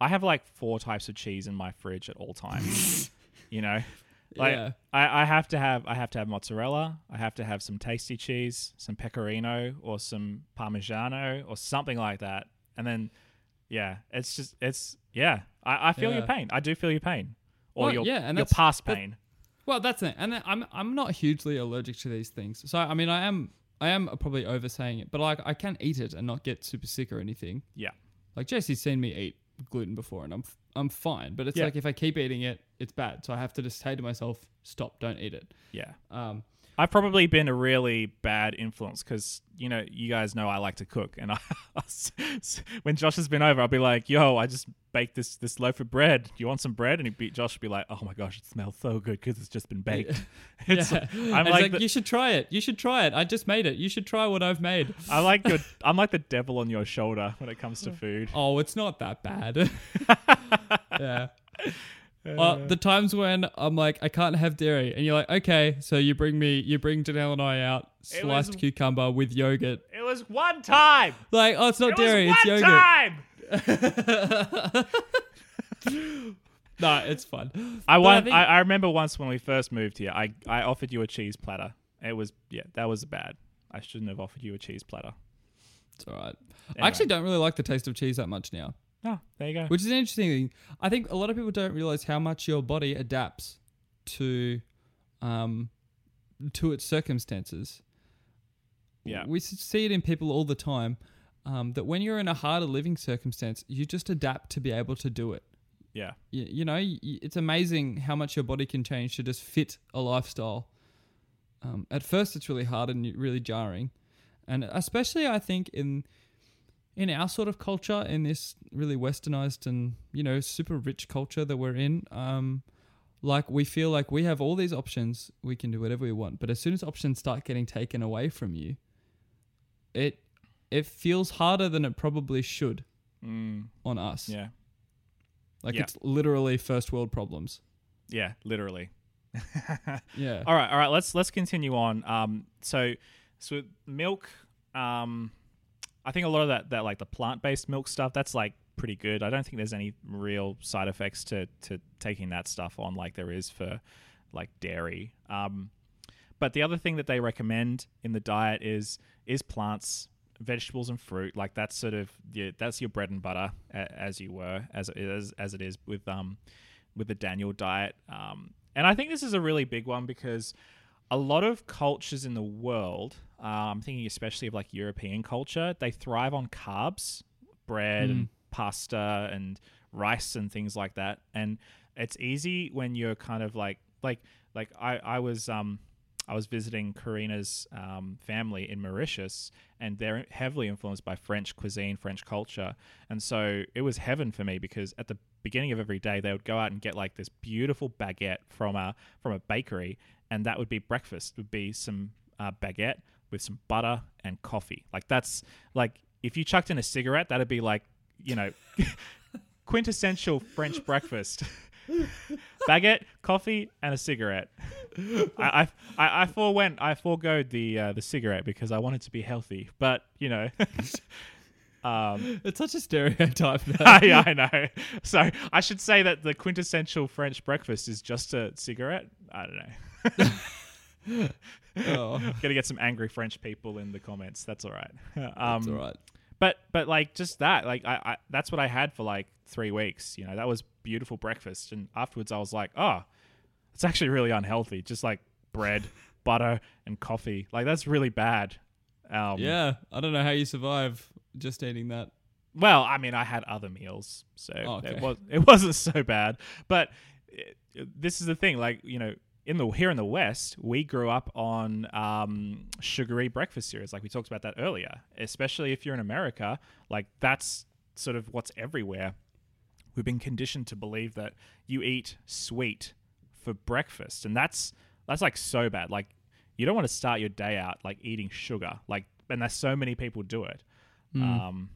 I have like four types of cheese in my fridge at all times. you know? Like yeah. I, I have to have I have to have mozzarella, I have to have some tasty cheese, some pecorino or some parmigiano or something like that. And then yeah, it's just it's yeah. I, I feel your pain. I do feel your pain. or Well, you're, yeah, and that's- past that- pain. Well, that's it. And then I'm I'm not hugely allergic to these things. So I mean, I am I am probably oversaying it, but like I can eat it and not get super sick or anything. yeah. Like Jesse's seen me eat gluten before, and I'm f- I'm fine. But it's Yeah. like if I keep eating it, it's bad. So I have to just say to myself, stop, don't eat it. Yeah. Um, I've probably been a really bad influence because you know you guys know I like to cook, and I, when Josh has been over, I'll be like, "Yo, I just baked this this loaf of bread. Do you want some bread?" And he be, Josh would be like, "Oh my gosh, it smells so good because it's just been baked." It's, yeah. I'm it's like, like, the, you should try it. You should try it. I just made it. You should try what I've made. I like your I'm like the devil on your shoulder when it comes to food. Oh, it's not that bad. yeah. Uh, the times when I'm like, I can't have dairy, and you're like, okay, so you bring me, you bring Janelle and I out sliced was- cucumber with yogurt. It was one time. Like, oh, it's not It dairy, it's one yogurt. time. no, it's fun. I want. think- I, I remember once when we first moved here, I I offered you a cheese platter. It was yeah, that was bad. I shouldn't have offered you a cheese platter. It's all right. Anyway. I actually don't really like the taste of cheese that much now, Oh, there you go. which is an interesting thing. I think a lot of people don't realize how much your body adapts to, um, to its circumstances. Yeah. we see it in people all the time. Um, that when you're in a harder living circumstance, you just adapt to be able to do it. Yeah. You, you know, it's amazing how much your body can change to just fit a lifestyle. Um, at first, it's really hard and really jarring, and especially I think in in our sort of culture, in this really westernized and you know super rich culture that we're in, um, like we feel like we have all these options, we can do whatever we want. But as soon as options start getting taken away from you, it it feels harder than it probably should Mm, on us. yeah. Like Yeah. it's literally first world problems. Yeah. Literally. Yeah. All right, all right. Let's let's continue on. Um, so so milk. Um, I think a lot of that that like the plant based milk stuff. That's like pretty good. I don't think there's any real side effects to to taking that stuff on like there is for like dairy. Um, but the other thing that they recommend in the diet is is plants, vegetables, and fruit. Like that's sort of yeah, that's your bread and butter, as you were as as as it is with um with the Daniel diet. Um, and I think this is a really big one because a lot of cultures in the world, uh, I'm thinking especially of like European culture, they thrive on carbs, bread and pasta and rice and things like that. And it's easy when you're kind of like like like I I was um I was visiting Karina's um, family in Mauritius, and they're heavily influenced by French cuisine, French culture, and so it was heaven for me because at the beginning of every day they would go out and get like this beautiful baguette from a from a bakery, and that would be breakfast. Would be some uh, baguette with some butter and coffee. Like that's like if you chucked in a cigarette, that'd be like you know quintessential French breakfast. baguette, coffee, and a cigarette. I, I, I, forewent, I foregoed the uh, the cigarette because I wanted to be healthy. But you know, um, It's such a stereotype. Now. yeah, I know. So I should say that the quintessential French breakfast is just a cigarette. I don't know. oh, Gonna get some angry French people in the comments. That's all right. Um, it's all right. but but like just that like I, I that's what i had for like three weeks you know that was beautiful breakfast and afterwards i was like oh it's actually really unhealthy just like bread butter and coffee like that's really bad um Yeah, I don't know how you survive just eating that. well i mean i had other meals so Oh, okay. it was it wasn't so bad but it, this is the thing like you know in the here in the west we grew up on um, sugary breakfast cereals like we talked about that earlier especially if you're in america like that's sort of what's everywhere. We've been conditioned to believe that you eat sweet for breakfast and that's that's like so bad. Like you don't want to start your day out like eating sugar like and there's so many people do it. Um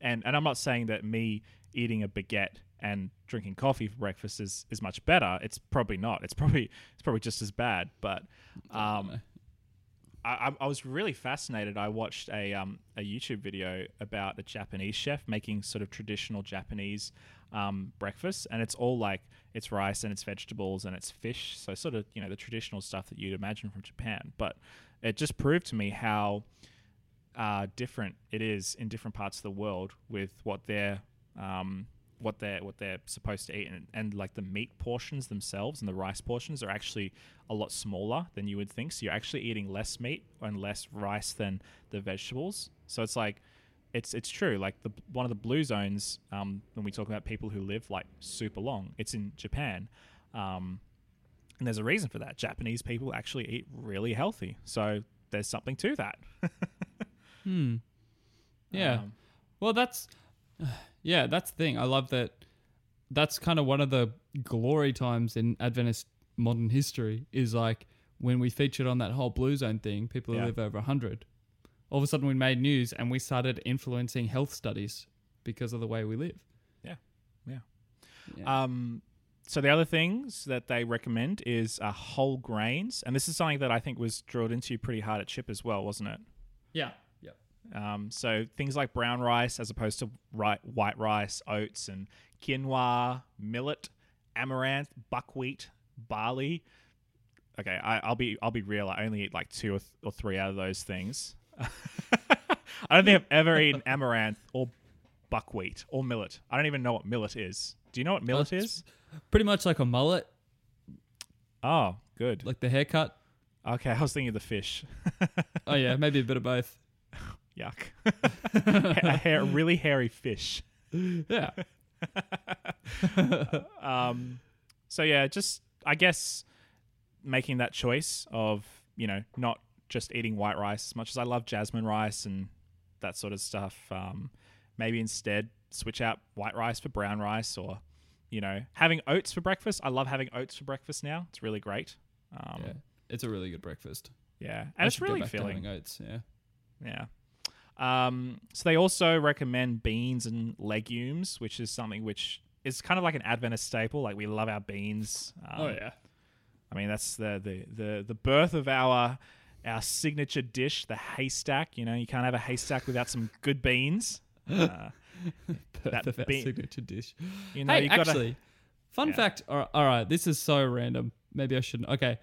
and and I'm not saying that me eating a baguette and drinking coffee for breakfast is, is much better. It's probably not. It's probably it's probably just as bad. But um, I, I, was really fascinated. I watched a um, a YouTube video about a Japanese chef making sort of traditional Japanese um, breakfast, and it's all like it's rice and it's vegetables and it's fish. So sort of you know the traditional stuff that you'd imagine from Japan. But it just proved to me how uh, different it is in different parts of the world with what their um, what they're what they're supposed to eat, and, and like the meat portions themselves and the rice portions are actually a lot smaller than you would think. So you're actually eating less meat and less rice than the vegetables. So it's like it's it's true. Like the one of the blue zones um, when we talk about people who live like super long, it's in Japan. Um, and there's a reason for that. Japanese people actually eat really healthy. So there's something to that. Hmm. Yeah. Um, Well, that's yeah, that's the thing. I love that. That's kind of one of the glory times in Adventist modern history is like when we featured on that whole blue zone thing. People who Yeah. live over hundred. All of a sudden, we made news and we started influencing health studies because of the way we live. Yeah. Yeah. Yeah. Um, so the other things that they recommend is uh, whole grains, and this is something that I think was drilled into you pretty hard at Chip as well, wasn't it? yeah. Um, so things like brown rice as opposed to white rice, oats, and quinoa, millet, amaranth, buckwheat, barley. Okay, I, I'll be I'll be real. I only eat like two or, th- or three out of those things. I don't think I've ever eaten amaranth or buckwheat or millet. I don't even know what millet is. Do you know what millet it's- is? Pretty much like a mullet, Oh, good. like the haircut. Okay, I was thinking of the fish. Oh yeah, maybe a bit of both. Yuck. a hair, really hairy fish. Yeah. um, so yeah, just I guess making that choice of you know not just eating white rice as much as I love jasmine rice and that sort of stuff. Um, maybe instead switch out white rice for brown rice, or you know having oats for breakfast. I love having oats for breakfast now. It's really great. Um, yeah. It's a really good breakfast. yeah, I and it's really filling. oats. Yeah. Yeah. Um, so they also recommend beans and legumes, which is something which is kind of like an Adventist staple. Like we love our beans. Um, oh yeah. I mean that's the, the the the birth of our our signature dish, the haystack. You know, you can't have a haystack without some good beans. Uh, Birth of our be- signature dish. you know, hey, you gotta, actually, fun Yeah. fact. All right, all right, this is so random. Maybe I shouldn't. Okay.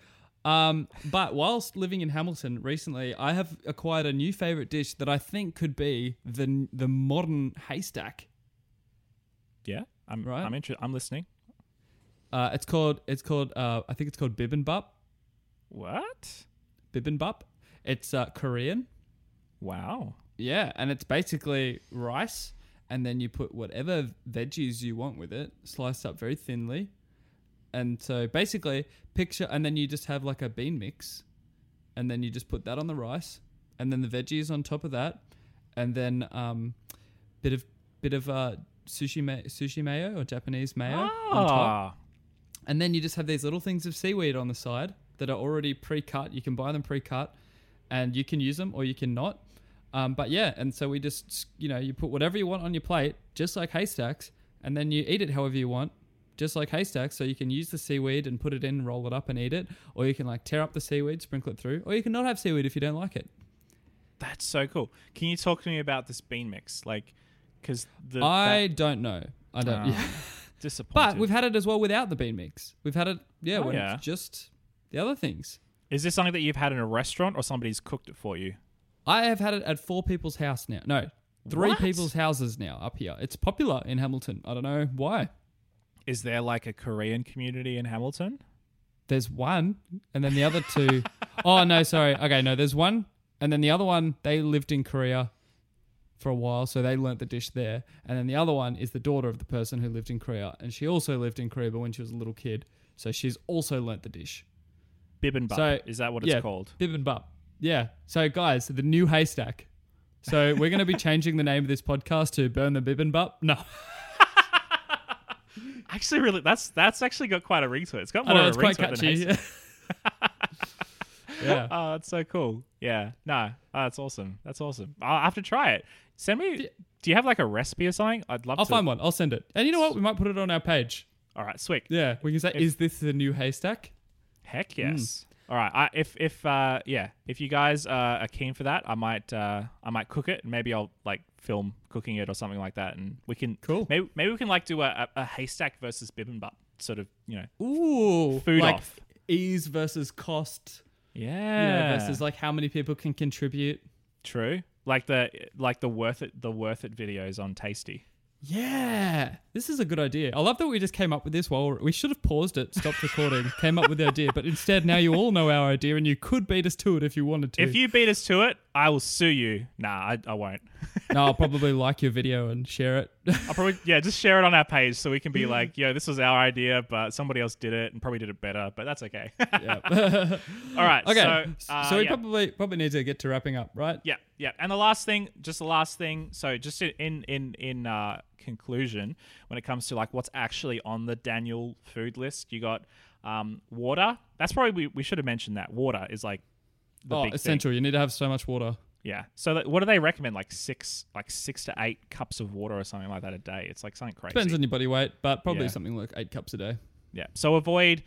Um, but whilst living in Hamilton recently, I have acquired a new favorite dish that I think could be the the modern haystack. yeah, I'm Right. I'm interested. I'm listening. Uh, it's called it's called uh, I think it's called bibimbap. What? Bibimbap. It's uh, Korean. Wow. Yeah, and it's basically rice, and then you put whatever veggies you want with it, sliced up very thinly. And so basically, picture, and then you just have like a bean mix, and then you just put that on the rice, and then the veggies on top of that, and then um, bit of bit of uh, sushi ma- sushi mayo or Japanese mayo on top, Ah, and then you just have these little things of seaweed on the side that are already pre-cut. You can buy them pre-cut, and you can use them or you can not. Um, but yeah, and so we just you know you put whatever you want on your plate, just like haystacks, and then you eat it however you want, just like haystacks. So you can use the seaweed and put it in, roll it up and eat it, or you can like tear up the seaweed, sprinkle it through, or you can not have seaweed if you don't like it. that's so cool. Can you talk to me about this bean mix? Like, because the I that- don't know. I don't. Ah, yeah. disappointed. But we've had it as well without the bean mix. We've had it, yeah, Oh, when yeah. it's just the other things. Is this something that you've had in a restaurant or somebody's cooked it for you? I have had it at four people's house now. No, three What? people's houses now up here. It's popular in Hamilton. I don't know why. Is there like a Korean community in Hamilton? There's one, and then the other two oh no, sorry. Okay, no, there's one, and then the other one. They lived in Korea for a while, so they learnt the dish there. And then the other one is the daughter of the person who lived in Korea, and she also lived in Korea, but when she was a little kid, so she's also learnt the dish. Bibimbap. So, is that what it's yeah. called? Bibimbap. Yeah. So guys, the new haystack. So we're going to be changing the name of this podcast to Burn the Bibimbap. No, Actually, really, that's that's actually got quite a ring to it. It's got more know of a ring to it than. Haystack. yeah. Oh, that's so cool. Yeah. No, oh, that's awesome. That's awesome. I'll have to try it. Send me. Do you have like a recipe or something? I'd love I'll to. find one. I'll send it. And you know what? We might put it on our page. All right, sweet. Yeah, we can say, If- "Is this the new haystack?" Heck yes. Hmm. All right. I, if if uh yeah, if you guys uh, are keen for that, I might uh I might cook it and maybe I'll like film cooking it or something like that, and we can Cool. maybe maybe we can like do a, a, a haystack versus bibimbap sort of you know Ooh, Food like off. ease versus cost. yeah You know, versus like how many people can contribute. true like the like the worth it the worth it videos on Tasty. Yeah, this is a good idea. I love that we just came up with this while we should have paused it, stopped recording, came up with the idea, but instead now you all know our idea and you could beat us to it if you wanted to. If you beat us to it, I will sue you. Nah, I, I won't. no, I'll probably like your video and share it. I'll probably yeah, just share it on our page so we can be like, yo, this was our idea, but somebody else did it and probably did it better, but that's okay. yeah. All right. Okay. So, uh, so we yeah. probably probably need to get to wrapping up, right? Yeah, yeah. And the last thing, just the last thing. So just in in in uh, conclusion, when it comes to like what's actually on the Daniel food list, you got um, water. That's probably we, we should have mentioned that water is like the oh, big thing. essential. You need to have so much water. Yeah. So that, what do they recommend? Like six, like six to eight cups of water or something like that a day. It's like something crazy. Depends on your body weight, but probably Yeah. something like eight cups a day. Yeah. So avoid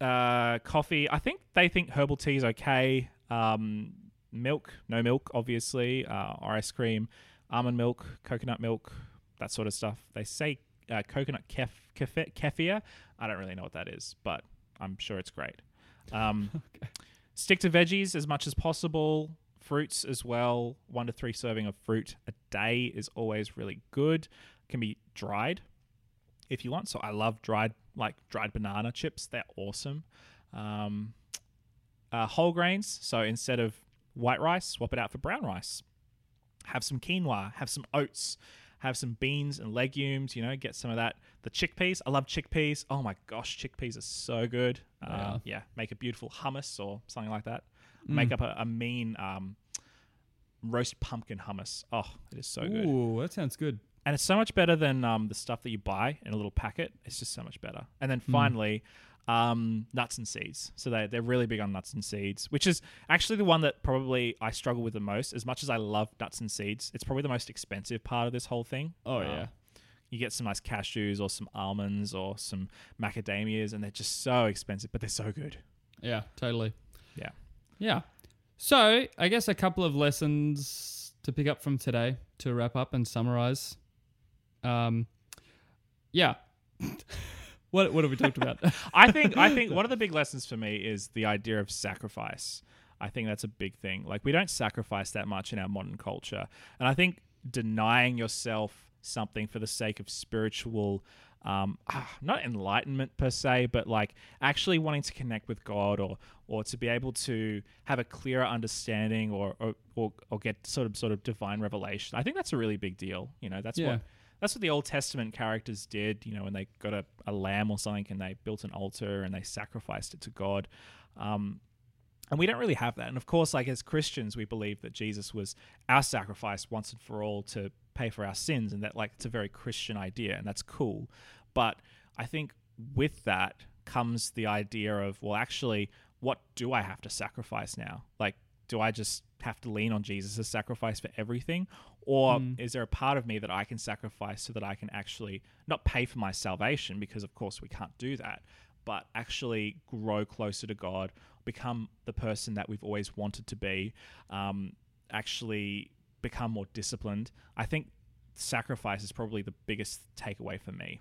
uh, coffee. I think they think herbal tea is okay. Um, milk, no milk, obviously. Uh, ice cream, almond milk, coconut milk, that sort of stuff. They say uh, coconut kef- kef- kefir. I don't really know what that is, but I'm sure it's great. Um, Stick to veggies as much as possible. Fruits as well. One to three serving of fruit a day is always really good. Can be dried if you want. So I love dried like dried banana chips. They're awesome. Um, uh, whole grains. So instead of white rice, swap it out for brown rice. Have some quinoa. Have some oats. Have some beans and legumes. You know, get some of that. The chickpeas. I love chickpeas. Oh my gosh, chickpeas are so good. Uh, Yeah. yeah, make a beautiful hummus or something like that. Make up a, a mean um, roast pumpkin hummus. Oh, it is so good Ooh, that sounds good. and it's so much better than um, the stuff that you buy in a little packet. It's just so much better. And then finally, um, nuts and seeds. So they they're really big on nuts and seeds, which is actually the one that probably I struggle with the most. As much as I love nuts and seeds, it's probably the most expensive part of this whole thing. Oh Um, yeah. You get some nice cashews or some almonds or some macadamias, and they're just so expensive, but they're so good. Yeah, totally. Yeah. Yeah. So I guess a couple of lessons to pick up from today to wrap up and summarize. Um, yeah. what what have we talked about? I think I think one of the big lessons for me is the idea of sacrifice. I think that's a big thing. Like we don't sacrifice that much in our modern culture, and I think denying yourself something for the sake of spiritual, um, ah, not enlightenment per se, but like actually wanting to connect with God or or to be able to have a clearer understanding or or, or, or get sort of sort of divine revelation. I think that's a really big deal. You know, that's Yeah. what that's what the Old Testament characters did, you know, when they got a, a lamb or something and they built an altar and they sacrificed it to God. Um, and we don't really have that. And of course, like as Christians, we believe that Jesus was our sacrifice once and for all to pay for our sins, and that like it's a very Christian idea, and that's cool. But I think with that comes the idea of, well, actually, what do I have to sacrifice now? Like, do I just have to lean on Jesus sacrifice for everything? Or is there a part of me that I can sacrifice so that I can actually not pay for my salvation, because of course we can't do that, but actually grow closer to God, become the person that we've always wanted to be, um, actually become more disciplined? I think sacrifice is probably the biggest takeaway for me.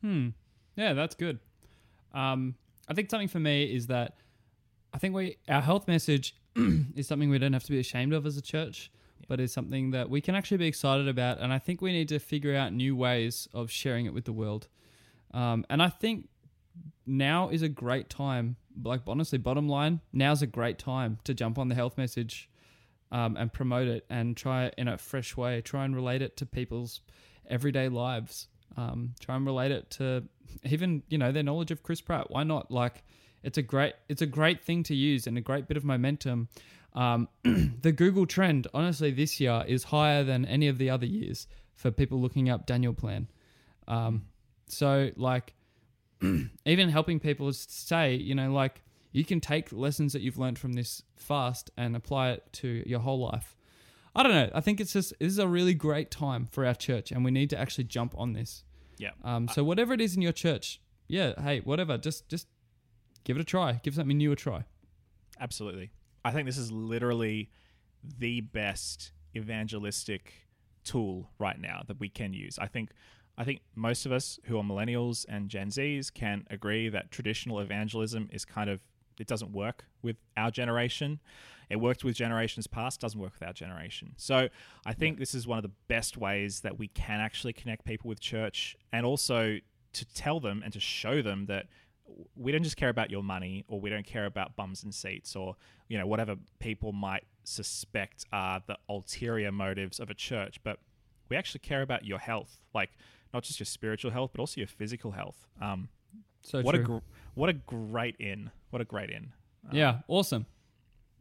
Hmm. Yeah, that's good. Um, I think something for me is that I think we our health message is something we don't have to be ashamed of as a church, but is something that we can actually be excited about. And I think we need to figure out new ways of sharing it with the world. Um, and I think now is a great time. Like honestly, bottom line, now's a great time to jump on the health message um, and promote it and try it in a fresh way. Try and relate it to people's everyday lives. Um, try and relate it to even you know their knowledge of Chris Pratt. Why not? Like it's a great it's a great thing to use and a great bit of momentum. Um, the Google trend, honestly, this year is higher than any of the other years for people looking up Daniel Plan. Um, so like even helping people say, you know, like you can take lessons that you've learned from this fast and apply it to your whole life. I don't know. I think it's just this is a really great time for our church, and we need to actually jump on this. Yeah. Um, so whatever it is in your church, yeah, hey, whatever, just just give it a try. Give something new a try. Absolutely. I think this is literally the best evangelistic tool right now that we can use. I think I think most of us who are millennials and Gen Zs can agree that traditional evangelism is kind of it doesn't work with our generation. It worked with generations past, doesn't work with our generation. So I think this is one of the best ways that we can actually connect people with church and also to tell them and to show them that we don't just care about your money or we don't care about bums and seats or you know whatever people might suspect are the ulterior motives of a church but we actually care about your health like not just your spiritual health but also your physical health um, So what true. a gr- what a great in what a great in Um, yeah, awesome.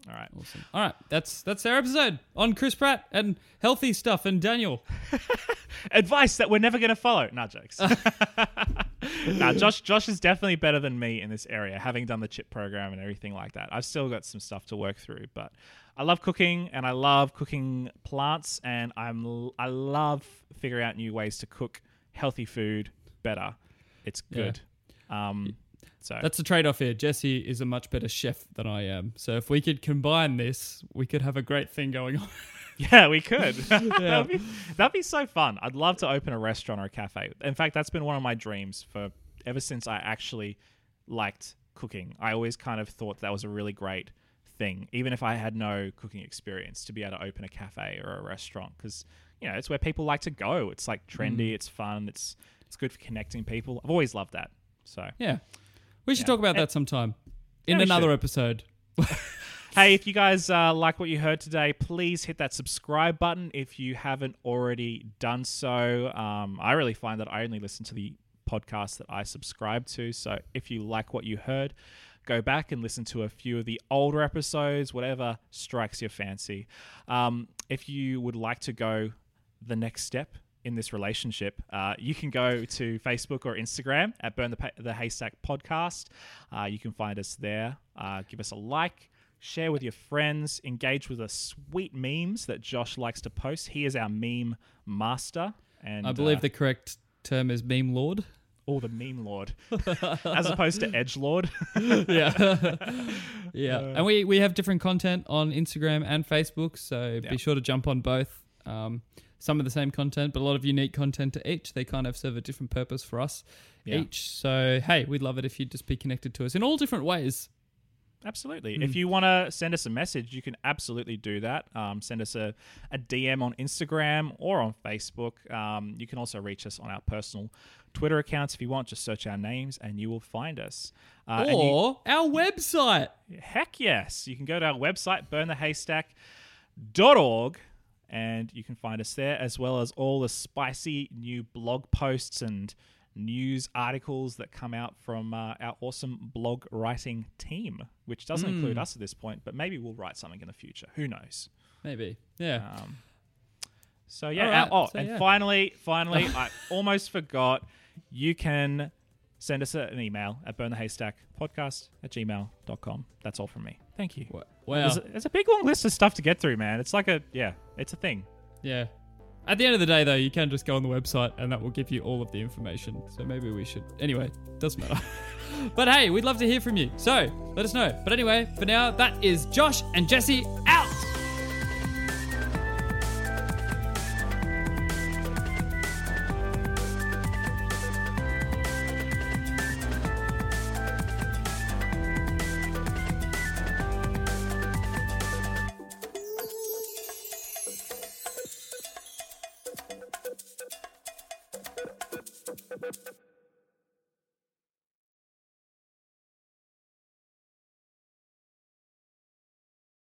All right Awesome. All right, that's that's our episode on Chris Pratt and healthy stuff and Daniel. advice that we're never going to follow. Not jokes. nah, Josh. Josh is definitely better than me in this area, having done the chip program and everything like that. I've still got some stuff to work through, but I love cooking and I love cooking plants, and I'm I love figuring out new ways to cook healthy food better. It's Yeah. good. Um, so That's the trade off here. Jesse is a much better chef than I am. So if we could combine this, we could have a great thing going on. Yeah, we could. that'd, be, that'd be so fun. I'd love to open a restaurant or a cafe. In fact, that's been one of my dreams for ever since I actually liked cooking. I always kind of thought that was a really great thing, even if I had no cooking experience, to be able to open a cafe or a restaurant because you know it's where people like to go. It's like trendy. Mm. It's fun. It's it's good for connecting people. I've always loved that. So yeah. We should Yeah. talk about that sometime in we another should. episode. Hey, if you guys uh, like what you heard today, please hit that subscribe button if you haven't already done so. Um, I really find that I only listen to the podcasts that I subscribe to. So if you like what you heard, go back and listen to a few of the older episodes, whatever strikes your fancy. Um, if you would like to go the next step in this relationship, uh, you can go to Facebook or Instagram at Burn the, Pa- the Haystack Podcast. Uh, you can find us there. Uh, give us a like, share with your friends, engage with the sweet memes that Josh likes to post. He is our meme master. And I believe uh, the correct term is meme lord. oh, the meme lord, as opposed to edge lord. yeah. yeah. and we, we have different content on Instagram and Facebook, so Yeah. be sure to jump on both. Um, some of the same content, but a lot of unique content to each. They kind of serve a different purpose for us Yeah. each. So, hey, we'd love it if you'd just be connected to us in all different ways. Absolutely. Hmm. If you want to send us a message, you can absolutely do that. Um, send us a, a DM on Instagram or on Facebook. Um, you can also reach us on our personal Twitter accounts if you want. Just search our names and you will find us. Uh, and you- or our website. Heck yes. You can go to our website, burnthehaystack.org, and you can find us there, as well as all the spicy new blog posts and news articles that come out from uh, our awesome blog writing team, which doesn't include us at this point, but maybe we'll write something in the future. Who knows? Maybe. Yeah. Um, so yeah. Right. Oh, So, and yeah. finally, finally, I almost forgot. You can send us an email at burnthehaystackpodcast at gmail.com. That's all from me. Thank you. There's, Wow. a, there's a big long list of stuff to get through, man. It's like a yeah, it's a thing. Yeah. At the end of the day, though, you can just go on the website and that will give you all of the information. So maybe we should. Anyway, doesn't matter. but hey, we'd love to hear from you. So let us know. But anyway, for now, that is Josh and Jesse